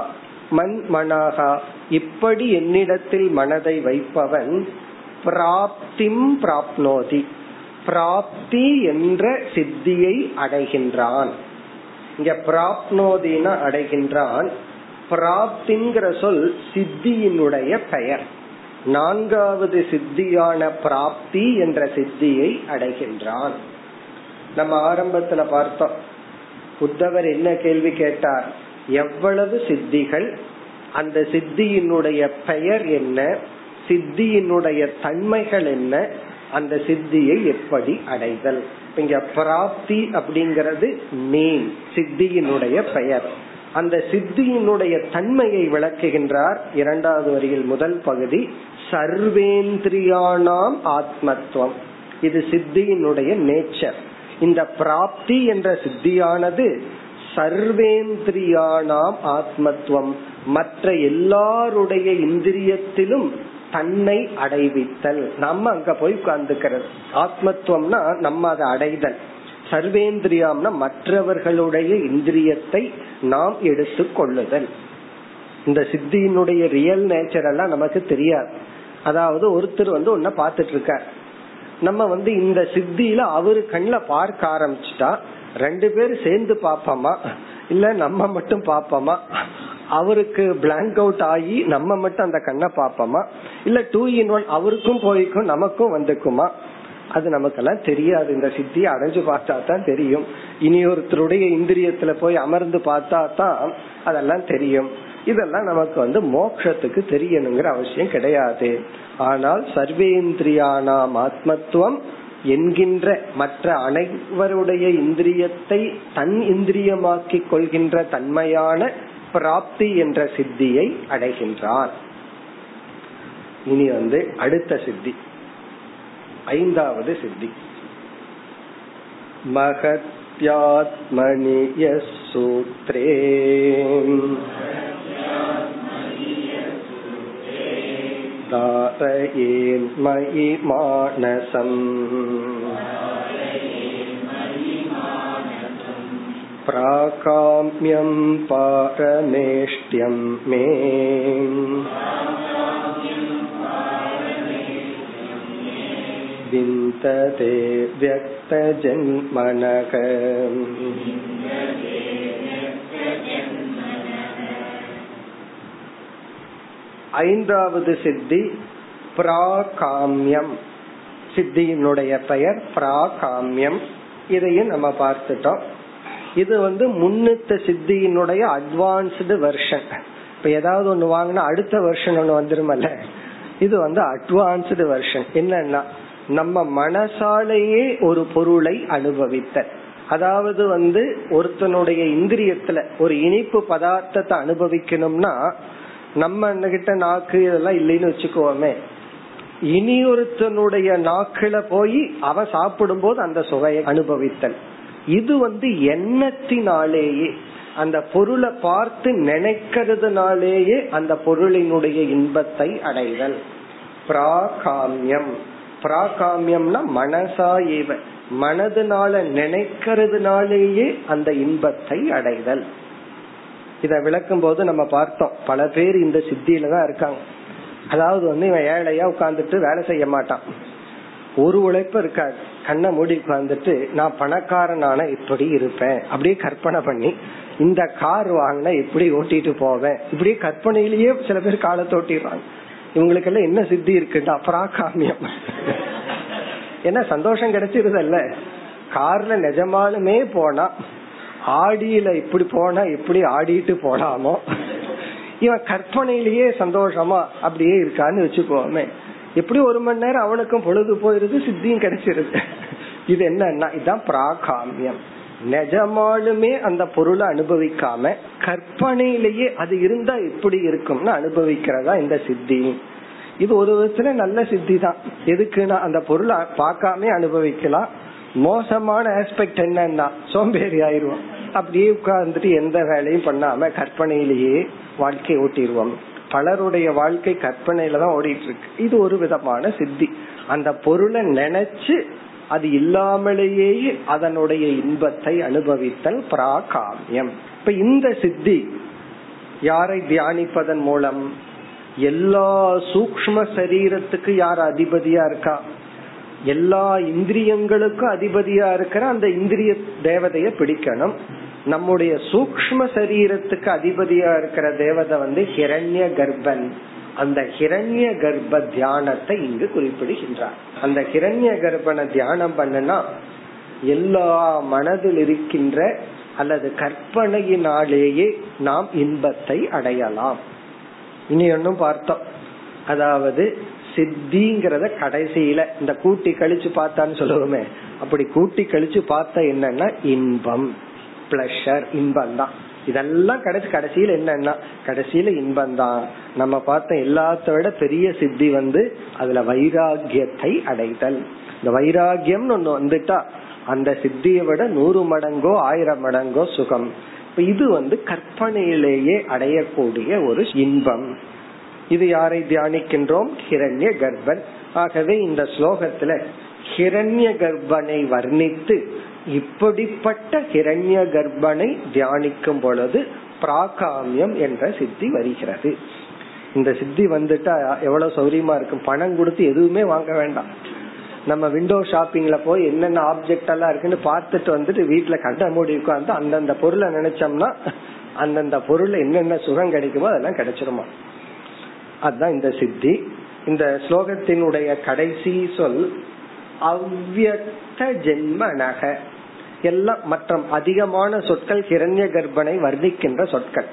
[SPEAKER 1] மன்மனாகா. இப்படி என்னிடத்தில் மனதை வைப்பவன் பிராப்திம் பிராப்னோதி. பிராப்தி என்ற சித்தியை அடைகின்றான். இங்க பிராப்னோதினா அடைகின்றான். பிராப்திங்கிற சொல் சித்தியினுடைய பெயர். நான்காவது சித்தியான பிராப்தி என்ற சித்தியை அடைகின்றான். நம்ம ஆரம்பத்துல பார்த்தோம். புத்தவர் என்ன கேள்வி கேட்டார்? எவ்வளவு சித்திகள்? அந்த சித்தியினுடைய பெயர் என்ன? சித்தியினுடைய தன்மைகள் என்ன? அந்த சித்தியை எப்படி அடைதல்? இங்க பிராப்தி அப்படிங்கிறது நேம் சித்தியினுடைய பெயர். அந்த சித்தியினுடைய தன்மையை விளக்குகின்றார் இரண்டாவது வரியில் முதல் பகுதி. சர்வேந்திரியானாம் ஆத்மத்துவம். இது சித்தியினுடைய நேச்சர் இந்த பிராப்தி என்ற சித்தியானது சர்வேந்திரியானாம் ஆத்மத்துவம். மற்ற எல்லாருடைய இந்திரியத்திலும் தன்னை அடைவித்தல். நம்ம அங்க போய் உட்கார்ந்துக்கிறது. ஆத்மத்துவம்னா நம்ம அதை அடைதல். சர்வேந்திரியாம்னா மற்றவர்களுடைய இந்திரியத்தை நாம் எடுத்து கொள்ளுதல். இந்த சித்தியினுடைய ரியல் நேச்சர் எல்லாம் நமக்கு தெரியாது. அதாவது ஒருத்தர் வந்து உன்ன பாத்துட்டு இருக்க நம்ம வந்து இந்த சித்தியில அவரு கண்ணுல பார்க்க ஆரம்பிச்சுட்டா ரெண்டு பேரும் சேர்ந்து பாப்போமா இல்ல நம்ம மட்டும் பாப்போமா அவருக்கு பிளாங்க் அவுட் ஆகி நம்ம மட்டும் அந்த கண்ணை பாப்போமா இல்ல டூ இன் ஒன் அவருக்கும் போய்க்கும் நமக்கும் வந்துக்குமா? அது நமக்கெல்லாம் தெரியாது. இந்த சித்தி அடைஞ்சு பார்த்தா தான் தெரியும். இனி ஒருத்தருடைய இந்திரியத்துல போய் அமர்ந்து பார்த்தா தான் அதெல்லாம் தெரியும். இதெல்லாம் நமக்கு வந்து மோக்ஷத்துக்கு தெரியணுங்கிற அவசியம் கிடையாது. ஆனால் சர்வேந்திரியானாம் ஆத்மத்துவம் என்கின்ற மற்ற அனைவருடைய இந்திரியத்தை தன் இந்திரியமாக்கி கொள்கின்ற தன்மையான பிராப்தி என்ற சித்தியை அடைகின்றார். இனி வந்து அடுத்த சித்தி. ஐந்தாவது சித்தி. மகத்யாத்மனி सूत्रे धारयेन्मयि मानसम् प्राकाम्यं पारमेष्ट्यं मे विन्दते व्यक्तजन्मनक ஐந்தாவது சித்தி பிராகாமியம். சித்தியினுடைய பெயர் பிராகாமியம். இதையும் நம்ம பார்த்துட்டோம். இது வந்து முன்னித்த சித்தியினுடைய அட்வான்ஸ்டு வெர்ஷன் இப்ப ஏதாவது ஒண்ணு வாங்கினா அடுத்த வெர்ஷன் ஒண்ணு வந்துருமல்ல? இது வந்து அட்வான்ஸ்டு வெர்ஷன் என்னன்னா நம்ம மனசாலேயே ஒரு பொருளை அனுபவித்த அதாவது வந்து ஒருத்தனுடைய இந்திரியத்துல ஒரு இனிப்பு பதார்த்தத்தை அனுபவிக்கணும்னா நம்ம கிட்ட நாக்கு இதெல்லாம் இல்லைன்னு வச்சுக்கோமே. இனி ஒருத்தனுடைய நாக்குல போய் அவன் சாப்பிடும் போது அந்த சுவையை அனுபவித்தல். இது வந்து எண்ணத்தினாலேயே அந்த பொருளை பார்த்து நினைக்கிறதுனாலேயே அந்த பொருளினுடைய இன்பத்தை அடைதல். பிராகாமியம். பிராகாமியம்னா மனசா ஏவ மனதுனால நினைக்கிறதுனாலேயே அந்த இன்பத்தை அடைதல். இத விளக்கும் போது நம்ம பார்த்தோம். பல பேர் இந்த சித்தியில தான் இருக்காங்க. அதாவது வந்து இவன் ஏழையா உட்கார்ந்துட்டு வேலை செய்ய மாட்டான். ஒரு உழைப்பு இருக்காது. கண்ணை மூடி உட்கார்ந்துட்டு நான் பணக்காரனான இப்படி இருப்பேன். அப்படியே கற்பனை பண்ணி இந்த கார் வாங்கின இப்படி ஓட்டிட்டு போவேன். இப்படியே கற்பனையிலேயே சில பேர் காலத்தை ஓட்டிடுறாங்க இவங்களுக்கு எல்லாம் என்ன சித்தி இருக்குன்னா பிராகாமியம் ஏன்னா சந்தோஷம் கிடைச்சிருதல்ல. கார்ல நிஜமானுமே போனா ஆடியில இப்படி போனா எப்படி ஆடிட்டு போலாமோ? இவன் கற்பனையிலேயே சந்தோஷமா அப்படியே இருக்கான்னு வச்சுக்கோமே. எப்படி ஒரு மணி நேரம் அவனுக்கும் பொழுது போயிருது சித்தியும் கிடைச்சிருது. இது என்னன்னா இதுதான் பிராகாமியம். நிஜமாலுமே அந்த பொருளை அனுபவிக்காம கற்பனையிலேயே அது இருந்தா எப்படி இருக்கும்னு அனுபவிக்கிறதா இந்த சித்தி. இது ஒரு விதத்துல நல்ல சித்தி தான் எதுக்குன்னா அந்த பொருளை பார்க்காம அனுபவிக்கலாம். மோசமான ஆஸ்பெக்ட் என்னன்னா சோம்பேறி ஆயிடுவான். அப்படியே உட்கார்ந்துட்டு எந்த வேலையும் பண்ணாம கற்பனையிலேயே வாழ்க்கை ஓட்டிடுவோம். பலருடைய வாழ்க்கை கற்பனையில தான் ஓடிட்டு இருக்கு இது ஒரு விதமான சித்தி. அந்த பொருளை நினைச்சு அது இல்லாமலேயே அதனுடைய இன்பத்தை அனுபவித்தல் பிராகாமியம். இப்ப இந்த சித்தி யாரை தியானிப்பதன் மூலம்? எல்லா சூக்ம சரீரத்துக்கு யார் அதிபதியா இருக்கா? எல்லா இந்திரியங்களுக்கும் அதிபதியா இருக்கிற அந்த இந்திரிய தேவதைய பிடிக்கணும். நம்முடைய சூக்ம சரீரத்துக்கு அதிபதியா இருக்கிற தேவதை வந்து ஹிரண்ய கர்ப்பன். அந்த ஹிரண்ய கர்ப்ப தியானத்தை இங்கு குறிப்பிடுகின்றார். அந்த ஹிரண்ய கர்ப்பனை தியானம் பண்ணுனா எல்லா மனதில் இருக்கின்ற அல்லது கற்பனையினாலேயே நாம் இன்பத்தை அடையலாம். இனி ஒன்னும் பார்த்தோம். அதாவது சித்திங்கிறத கடைசியில இந்த கூட்டி கழிச்சு பார்த்தான்னு சொல்லுவோமே அப்படி கூட்டி கழிச்சு பார்த்தா என்னன்னா இன்பம். பிளஷர் இன்பம் தான். இதெல்லாம் கடைசி கடைசியில என்னன்னா கடைசியில இன்பம் தான். நம்ம பார்த்த எல்லாத்த விட பெரிய சித்தி வந்து அதுல வைராகியத்தை அடைதல். இந்த வைராகியம் ஒண்ணு வந்துட்டா அந்த சித்தியை விட நூறு மடங்கோ ஆயிரம் மடங்கோ சுகம். இது வந்து கற்பனையிலேயே அடையக்கூடிய ஒரு இன்பம். இது யாரை தியானிக்கின்றோம்? ஹிரண்ய கர்ப்பன். ஆகவே இந்த ஸ்லோகத்துல ஹிரண்ய கர்ப்பனை வர்ணித்து இப்படிப்பட்ட ஹிரண்ய கர்ப்பனை தியானிக்கும் பொழுது பிராகாமியம் என்ற சித்தி வருகிறது. இந்த சித்தி வந்துட்டா எவ்வளவு சௌரியமா இருக்கும்? பணம் கொடுத்து எதுவுமே வாங்க வேண்டாம். நம்ம விண்டோ ஷாப்பிங்ல போய் என்னென்ன ஆப்ஜெக்ட் எல்லாம் இருக்குன்னு பார்த்துட்டு வந்துட்டு வீட்டுல கண்ட மூடி உட்காந்து அந்தந்த பொருளை நினைச்சோம்னா அந்தந்த பொருள் என்னென்ன சுகம் கிடைக்குமோ அதெல்லாம் கிடைச்சிருமா? அதுதான் இந்த சித்தி. இந்த ஸ்லோகத்தினுடைய கடைசி சொல் அவ்வக்த ஜென்மனக. எல்லாம் மற்ற அதிகமான சொற்கள் கிரண்ய கர்ப்பனை வர்ணிக்கின்ற சொற்கள்.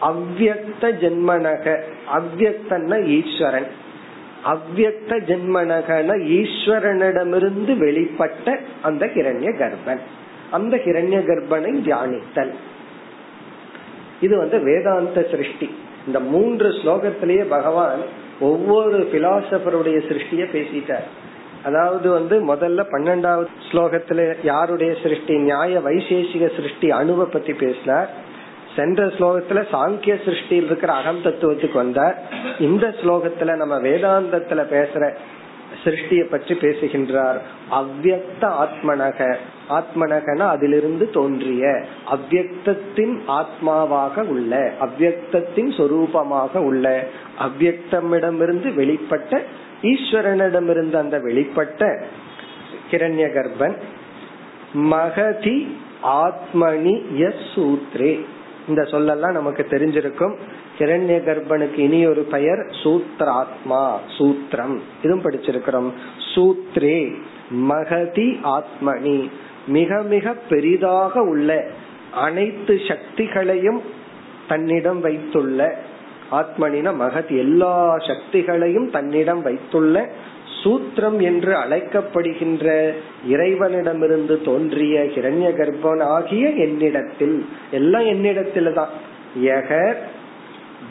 [SPEAKER 1] அவ்வக்த ஜென்மனக. அவ்வக்தன்னா ஈஸ்வரன். அவ்வக்த ஜென்மனகன ஈஸ்வரனிடமிருந்து வெளிப்பட்ட அந்த கிரண்ய கர்ப்பன். அந்த கிரண்ய கர்ப்பனை தியானித்தல். இது வந்து வேதாந்த சிருஷ்டி. இந்த மூன்று ஸ்லோகத்திலேயே பகவான் ஒவ்வொரு பிலாசபருடைய சிருஷ்டிய பேசிட்டார். அதாவது வந்து முதல்ல பன்னெண்டாவது ஸ்லோகத்துல யாருடைய சிருஷ்டி? நியாய வைசேஷிக சிருஷ்டி அணுவை பத்தி பேசினார். சென்ற ஸ்லோகத்துல சாங்கிய சிருஷ்டியில் இருக்கிற அகம் தத்துவத்துக்கு வந்தார். இந்த ஸ்லோகத்துல நம்ம வேதாந்தத்துல பேசுற சிருஷ்டிய பற்றி பேசுகின்றார். அவ்வக்த ஆத்மனக. ஆத்மனகன அதிலிருந்து தோன்றிய. அவ்வக்தத்தின் ஆத்மாவாக உள்ள அவ்வக்தத்தின் சொரூபமாக உள்ள அவ்வக்தமிடமிருந்து வெளிப்பட்ட ஈஸ்வரனிடமிருந்து அந்த வெளிப்பட்ட கிரண்ய கர்ப்பன் மகதி ஆத்மனி எஸ் சூத்ரே இந்த சொல்லெல்லாம் நமக்கு தெரிஞ்சிருக்கும். கிரண்ய கர்ப்பனுக்கு இனி ஒரு பெயர் சூத்ராத்மா சூத்திரம். இதுவும் படிச்சிருக்கிறோம். சூத்ரே மகதி ஆத்மனி. மிக மிக பெரிதாக உள்ள அனைத்து சக்திகளையும் தன்னிடம் வைத்துள்ள ஆத்மனின மகத் எல்லா சக்திகளையும் தன்னிடம் வைத்துள்ள சூத்திரம் என்று அழைக்கப்படுகின்ற இறைவனிடமிருந்து தோன்றிய ஹிரண்ய கர்ப்பன் ஆகிய என்னிடத்தில் எல்லாம் என்னிடத்தில் தான்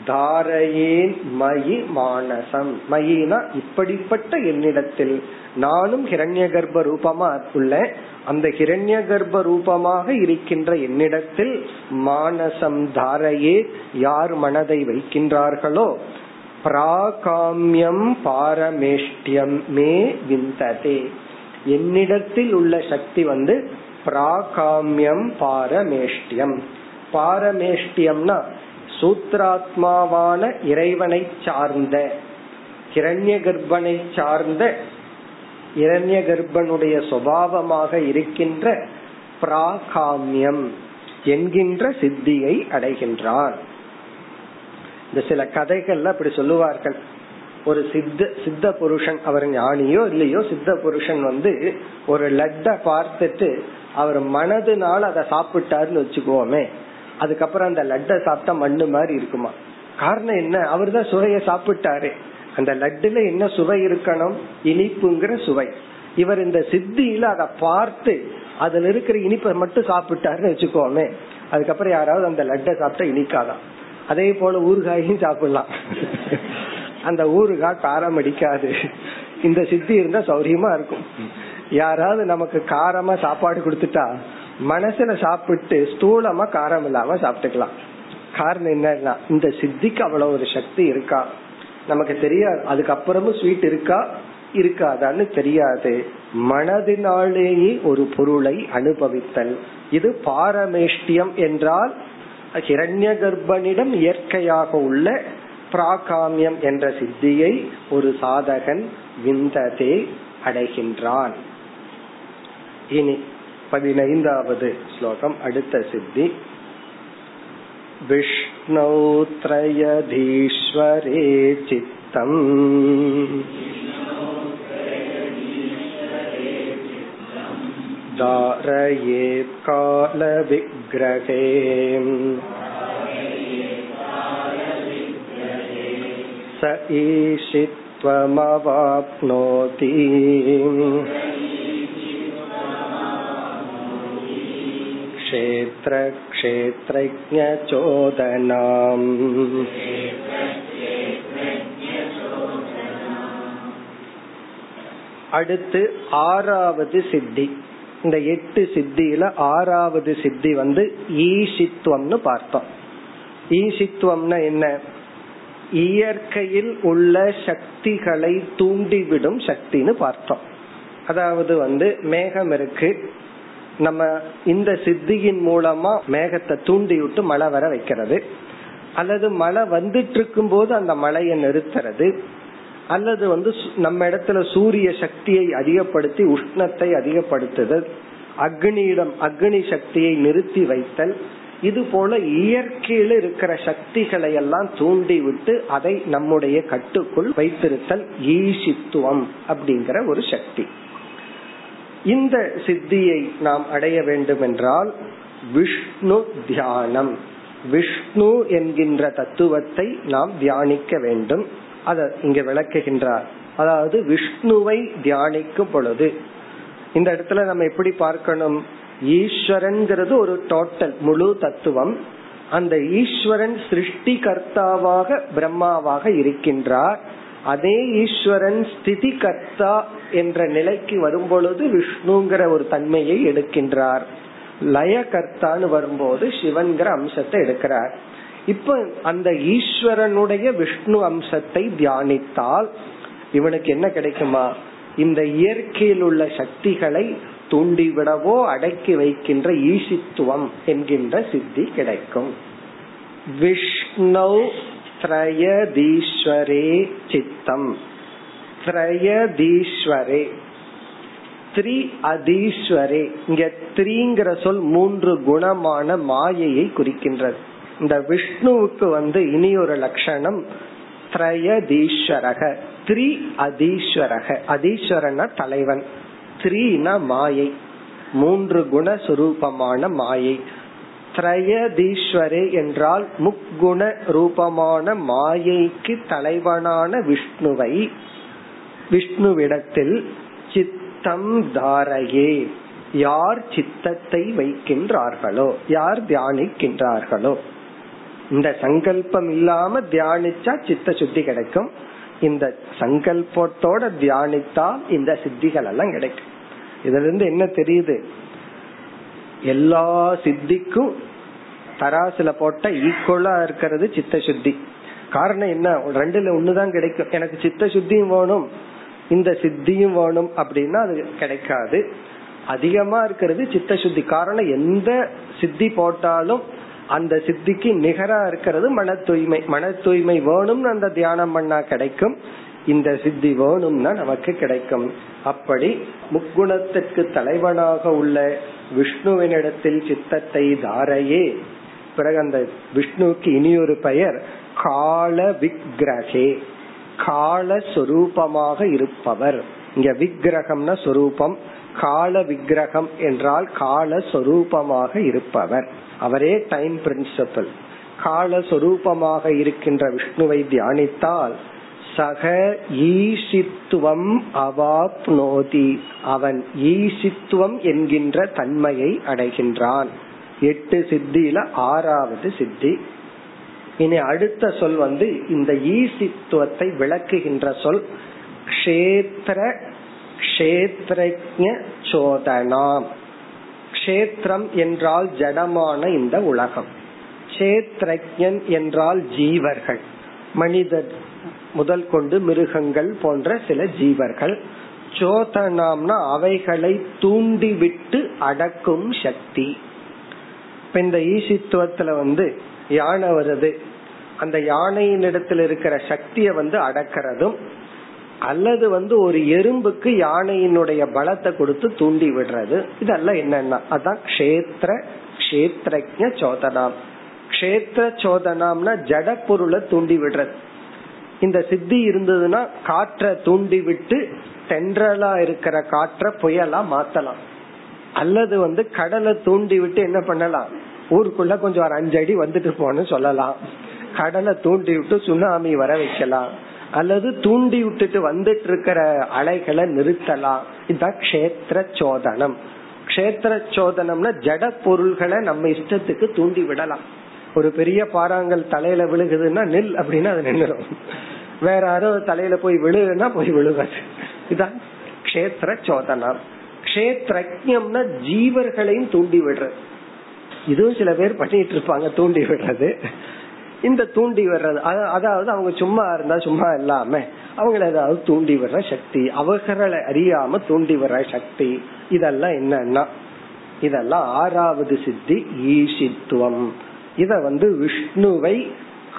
[SPEAKER 1] தாரையேன் மயி மானசம். மயினா இப்படிப்பட்ட என்னிடத்தில் நானும் ஹிரண்ய கர்ப்ப ரூபமா உள்ள அந்த ஹிரண்ய கர்ப்ப ரூபமாக இருக்கின்ற என்னிடத்தில் மானசம் தாரையே யார் மனதை வைக்கின்றார்களோ? பிராகாமியம் பாரமேஷ்டியம் மே விந்ததே. என்னிடத்தில் உள்ள சக்தி வந்து பிராகாமியம் பாரமேஷ்டியம். பாரமேஷ்டியம்னா சூத்ராத்மாவான இறைவனை சார்ந்த கிரண்ய கர்ப்பனை சார்ந்த இரண்ய கர்ப்பனுடைய சுவாவமாக இருக்கின்ற பிராகாமியம் என்கின்ற சித்தியை அடைகின்றான். இந்த சில கதைகள்ல அப்படி சொல்லுவார்கள். ஒரு சித்த சித்த புருஷன் அவர் ஞானியோ இல்லையோ சித்த புருஷன் வந்து ஒரு லட்ட பார்த்துட்டு அவர் மனதுனால அதை சாப்பிட்டாருன்னு வச்சுக்கோமே. அதுக்கப்புறம் அந்த லட்டை சாப்பிட்டா மண்ணு மாதிரி இருக்குமா? காரணம் என்ன? அவர் தான் சுவைய சாப்பிட்டாரு. அந்த லட்டுல என்ன சுவை இருக்கணும்? இனிப்புங்கிற சுவை. இவர் இந்த சித்தியில அதை பார்த்து அதுல இருக்கிற இனிப்பை மட்டும் சாப்பிட்டாருன்னு வச்சுக்கோமே. அதுக்கப்புறம் யாராவது அந்த லட்டை சாப்பிட்டா இனிக்காதான். அதே போல ஊறுகாயும் சாப்பிடலாம். அந்த ஊறுகாய் காரம் அடிக்காது. இந்த சித்தி இருந்தா சௌரியமா இருக்கும். யாராவது நமக்கு காரமா சாப்பாடு கொடுத்துட்டா மனசுல சாப்பிட்டு ஸ்தூலமா காரம் இல்லாம சாப்பிட்டுக்கலாம். காரணம் என்னன்னா இந்த சித்திக்கு அவ்வளவு ஒரு சக்தி இருக்கா? நமக்கு தெரியாது. அதுக்கப்புறமும் ஸ்வீட் இருக்கா? இருக்காதான்னு தெரியாது. மனதினாலேயே ஒரு பொருளை அனுபவித்தல். இது பாரமேஷ்டியம் என்றால் ஹிரண்ய கர்ப்பனிடம் இயற்கையாக உள்ள பிராகாமியம் என்ற சித்தியை ஒரு சாதகன் விந்ததே அடைகின்றான். இனி பதினைந்தாவது ஸ்லோகம் அடுத்த சித்தி विष्णौ त्रयधीश्वरे चित्तम् धारये कालविग्रहे स ईशित्वमवाप्नोति क्षेत्रक्षेत्रज्ञचोदनाम् அடுத்து ஆறாவது சித்தி இந்த எட்டு சித்தியில ஆறாவது சித்தி வந்து ஈசித்துவம்னு பார்த்தோம் ஈசித்துவம்னா என்ன இயற்கையில் உள்ள சக்திகளை தூண்டிவிடும் சக்தின்னு பார்த்தோம் அதாவது வந்து மேகம் இருக்கு நம்ம இந்த சித்தியின் மூலமா மேகத்தை தூண்டி விட்டு மழை வர வைக்கிறது. அல்லது மழை வந்துட்டு இருக்கும் போது அந்த மழையை நிறுத்துறது. அல்லது வந்து நம்ம இடத்துல சூரிய சக்தியை அதிகப்படுத்தி உஷ்ணத்தை அதிகப்படுத்துதல் அக்னியிடம் அக்னி சக்தியை நிறுத்தி வைத்தல் இது போல இயற்கையில இருக்கிற சக்திகளை எல்லாம் தூண்டி விட்டு அதை நம்முடைய கட்டுக்குள் வைத்திருத்தல் ஈசித்துவம் அப்படிங்கிற ஒரு சக்தி. இந்த சித்தியை நாம் அடைய வேண்டும் என்றால் விஷ்ணு தியானம். விஷ்ணு என்கின்ற தத்துவத்தை நாம் தியானிக்க வேண்டும். அதை இங்க விளக்குகின்றார். அதாவது விஷ்ணுவை தியானிக்கும் பொழுது. இந்த இடத்துல நம்ம எப்படி பார்க்கணும்? ஈஸ்வரன்கிறது ஒரு டோட்டல் முழு தத்துவம். அந்த ஈஸ்வரன் சிருஷ்டி கர்த்தாவாக பிரம்மாவாக இருக்கின்றார். அதே ஈஸ்வரன் ஸ்திதி கர்த்தா என்ற நிலைக்கு வரும்பொழுது விஷ்ணுங்கிற ஒரு தன்மையை எடுக்கின்றார். லய கர்த்தான்னு வரும்போது சிவன்கிற அம்சத்தை எடுக்கிறார். இப்ப அந்த ஈஸ்வரனுடைய விஷ்ணு அம்சத்தை தியானித்தால் இவனுக்கு என்ன கிடைக்குமா? இந்த இயற்கையில் உள்ள சக்திகளை தூண்டிவிடவோ அடக்கி வைக்கின்ற ஈசித்துவம் என்கின்ற சித்தி கிடைக்கும். விஷ்ணு திரயதீஸ்வரே சித்தம். திரயதீஸ்வரே. த்ரீ அதீஸ்வரே இங்க த்ரீங்கிற சொல் மூன்று குணமான மாயையை குறிக்கின்றது. இந்த விஷ்ணுவுக்கு வந்து இனி ஒரு லட்சணம் திரயதீஸ்வரக. த்ரீ அதீஸ்வரக அதீஸ்வரன தலைவன். த்ரீனா மாயை. மூன்று குண சுரூபமான மாயை. திரயதீஸ்வரே என்றால் முக்குண ரூபமான மாயைக்கு தலைவனான விஷ்ணுவை விஷ்ணுவிடத்தில் சித்தம் தாரையே. யார் சித்தத்தை வைக்கின்றார்களோ யார் தியானிக்கின்றார்களோ. இந்த சங்கல்பம் இல்லாம தியானிச்சா சித்த சுத்தி கிடைக்கும். இந்த சங்கல்பத்தோட தியானித்தால் இந்த சித்திகள் எல்லாம் கிடைக்கும். இதுல இருந்து என்ன தெரியுது? எல்லா சித்திக்கும் தராசுல போட்ட ஈக்குவலா இருக்கிறது சித்த சுத்தி காரணம் என்ன? ரெண்டுல ஒண்ணுதான் கிடைக்கும். எனக்கு சித்த சுத்தியும் வேணும் இந்த சித்தியும் வேணும் அப்படின்னா அது கிடைக்காது. அதிகமா இருக்கிறது சித்த சுத்தி காரணம் எந்த சித்தி போட்டாலும் அந்த சித்திக்கு நிகரா இருக்கிறது மன தூய்மை மன தூய்மை வேணும்னு அந்த தியானம் பண்ணா கிடைக்கும். இந்த சித்தி வேணும்னா நமக்கு கிடைக்கும். அப்படி முக்குணத்திற்கு தலைவனாக உள்ள விஷ்ணுவினிடத்தில் சித்தத்தை தாரையே. பிறகு அந்த விஷ்ணுவுக்கு இனியொரு பெயர் கால விக்கிரகே கால சொரூபமாக இருப்பவர். இங்க விக்கிரகம்னா சொரூபம். கால விக்கிரகம் என்றால் கால சொரூபமாக இருப்பவர். அவரே டைம் பிரின்சிபல். கால சொரூபமாக இருக்கின்ற விஷ்ணுவை தியானித்தால் சக ஈசித்துவம் அவாப்னோதி. அவன் ஈசித்துவம் என்கின்ற தன்மையை அடைகின்றான். எட்டு சித்தியில ஆறாவது சித்தி. இனி அடுத்த சொல் வந்து இந்த ஈசித்துவத்தை விளக்குகின்ற சொல் கஷேத்திர கஷேத்ரஜ சோதனாம். கஷேத்திரம் என்றால் ஜடமான இந்த உலகம். கஷேத்ரஜன் என்றால் ஜீவர்கள். மனிதர் முதல் கொண்டு மிருகங்கள் போன்ற சில ஜீவர்கள். சோதனாம்னா அவைகளை தூண்டிவிட்டு அடக்கும் சக்தி. இப்ப இந்த ஈசித்துவத்துல வந்து யானை வருது. அந்த யானையின் இடத்துல இருக்கிற சக்திய வந்து அடக்கிறதும் அல்லது வந்து ஒரு எறும்புக்கு யானையினுடைய பலத்தை கொடுத்து தூண்டி விடுறது. இதெல்லாம் என்னன்னா அதான் கஷேத்திர கஷேத்திரஜ சோதனாம் கஷேத்திர சோதனாம்னா ஜட பொருளை தூண்டி விடுறது. இந்த சித்தி இருந்ததுன்னா காற்றை தூண்டி விட்டு தென்றலா இருக்கிற காற்ற புயலா மாத்தலாம். அல்லது வந்து கடலை தூண்டி விட்டு என்ன பண்ணலாம்? ஊருக்குள்ள கொஞ்சம் ஒரு அஞ்சு அடி வந்துட்டு போன்னு சொல்லலாம். கடலை தூண்டி விட்டு சுனாமி வர வைக்கலாம். அல்லது தூண்டி விட்டுட்டு வந்துட்டு இருக்கிற அலைகளை நிறுத்தலாம். இதுதான் கஷேத்திர சோதனம். கஷேத்திர சோதனம்னா ஜட பொருள்களை நம்ம இஷ்டத்துக்கு தூண்டி விடலாம். ஒரு பெரிய பாறாங்கல் தலையில விழுகுதுன்னா நெல் அப்படின்னா அது நின்றுடும். வேற யாரோ தலையில போய் விழுகுன்னா போய் விழுகாது. இதான் கஷேத்திர சோதனம் கஷேத்திரஜம்னா ஜீவர்களையும் தூண்டி விடுறது. இதுவும் சில பேர் பண்ணிட்டு இருப்பாங்க தூண்டி விடுறது. இந்த தூண்டி விடுறது அதாவது அவங்க சும்மா இருந்தா சும்மா இல்லாம அவங்களை ஏதாவது தூண்டி விடுற சக்தி அவர்களை அறியாம தூண்டி விடுற சக்தி இதெல்லாம் என்னன்னா இதெல்லாம் ஆறாவது சித்தி ஈசித்துவம் இத வந்து விஷ்ணுவை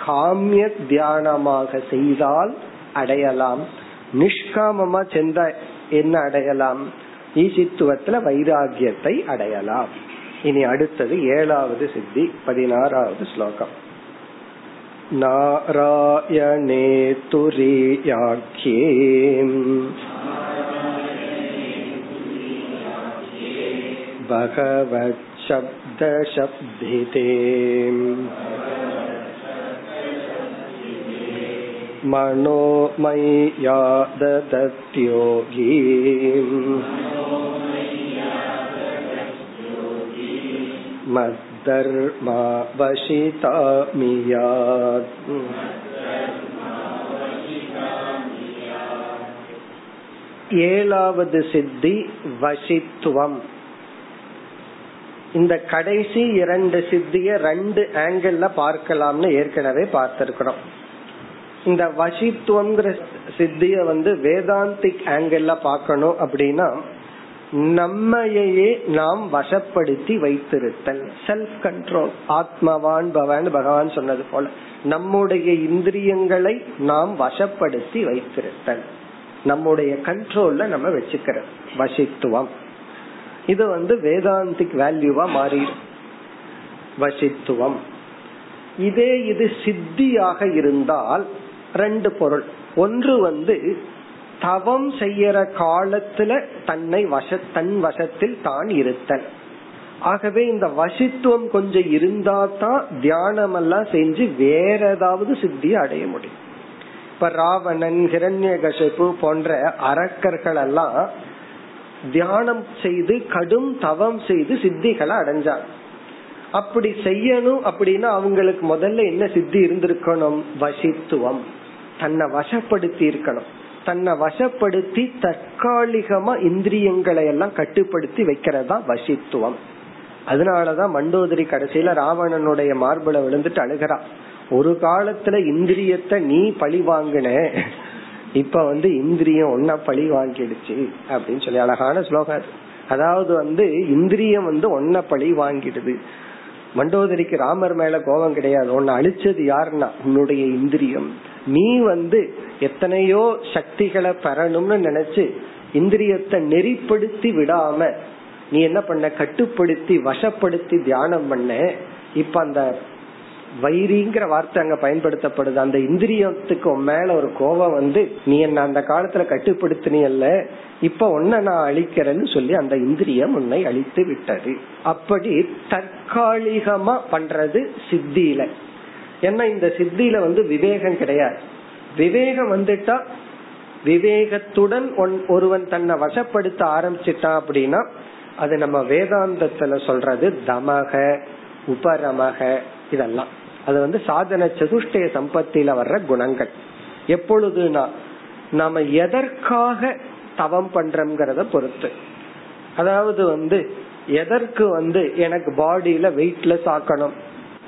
[SPEAKER 1] காமிய தியானமாக செய்தால் அடையலாம் நிஷ்காமமா சென்ற என்ன அடையலாம் ஈசித்துவத்துல வைராகியத்தை அடையலாம் இனி அடுத்தது ஏழாவது சித்தி பதினாறாவது ஸ்லோகம் नारायणे तुरीयाख्ये भगवच्छब्दशब्दिते मनोमय्या ददत्योगी मद्धर्मा वशितामियात् ஏழாவது சித்தி வசித்துவம் இந்த கடைசி இரண்டு சித்திய ரெண்டு ஆங்கிள் பார்க்கலாம்னு ஏற்கனவே பார்த்திருக்கிறோம். இந்த வசித்துவம்ங்கிற சித்திய வந்து வேதாந்திக் ஆங்கிள் பார்க்கணும் அப்படின்னா நம்மையே நாம் வசப்படுத்தி வைத்திருத்தல் செல்ஃப் கண்ட்ரோல் ஆத்மவான் பவான் பகவான் சொன்னது போல நம்முடைய இந்திரியங்களை நாம் வசப்படுத்தி வைத்திருத்தல். நம்முடைய கண்ட்ரோல்ல நம்ம வச்சுக்கிறோம் வசித்துவம். இது வந்து வேதாந்திக் வேல்யூவா மாறி வசித்துவம். இதே இது சித்தியாக இருந்தால் ரெண்டு பொருள். ஒன்று வந்து தவம் செய்யற காலத்துல தன்னை வச தன் வசத்தில் தான் இருத்தல். ஆகவே இந்த வசித்துவம் கொஞ்சம் இருந்தா தான் தியானம் எல்லாம் செஞ்சு வேற ஏதாவது சித்தியை அடைய முடியும். இப்ப ராவணன் ஹிரண்ய கசப்பு போன்ற அரக்கர்கள் எல்லாம் தியானம் செய்து கடும் தவம் செய்து சித்திகளை அடைஞ்சார். அப்படி செய்யணும் அப்படின்னா அவங்களுக்கு முதல்ல என்ன சித்தி இருந்திருக்கணும்? வசித்துவம். தன்னை வசப்படுத்தி இருக்கணும். தன்னை வசப்படுத்தி தற்காலிகமா இந்திரியங்களை எல்லாம் கட்டுப்படுத்தி வைக்கிறதா வசித்துவம். அதனாலதான் மண்டோதரி கடைசியில ராவணனுடைய மார்புல விழுந்துட்டு அழுகிறான் ஒரு காலத்துல இந்திரியத்தை நீ பழி வாங்கின இப்ப வந்து இந்திரியம் ஒன்னா பழி வாங்கிடுச்சு அப்படின்னு சொல்லி அழகான ஸ்லோகம் அதாவது வந்து இந்திரியம் வந்து ஒன்ன பழி வாங்கிடுது. மண்டோதரிக்கு ராமர் மேல கோபம் கிடையாது. உன்னை அழிச்சது யாருன்னா? உன்னுடைய இந்திரியம். நீ வந்து எத்தனையோ சக்திகளை பெறணும்னு நினைச்சு இந்திரியத்தை நெறிப்படுத்தி விடாம நீ என்ன பண்ண? கட்டுப்படுத்தி வசப்படுத்தி தியானம் பண்ண. இப்ப அந்த வைரிங்கிற வார்த்தை அங்க பயன்படுத்தப்படுது. அந்த இந்திரியத்துக்கு மேல ஒரு கோபம் வந்து நீ என்ன அந்த காலத்துல கட்டுப்படுத்தினியல்ல? இப்ப உன்ன நான் அழிக்கிறேன்னு சொல்லி அந்த இந்திரியம் உன்னை அழித்து விட்டது. அப்படி தற்காலிகமா பண்றது சித்தியில. ஏன்னா இந்த சித்தியில வந்து விவேகம் கிடையாது. விவேகம் வந்துட்டா விவேகத்துடன் ஒருவன் தன்னை வசப்படுத்த ஆரம்பிச்சிட்டான் அப்படின்னா அது நம்ம வேதாந்தத்துல சொல்றது தமக உபரமக இதெல்லாம். அது வந்து சாதன சதுஷ்டய சம்பத்தில வர்ற குணங்கள். எப்பொழுதுனா நாம எதற்காக தவம் பண்றோம்ங்கிறத பொறுத்து. அதாவது வந்து எதற்கு வந்து எனக்கு பாடியில வெயிட்லெஸ் ஆக்கணும்?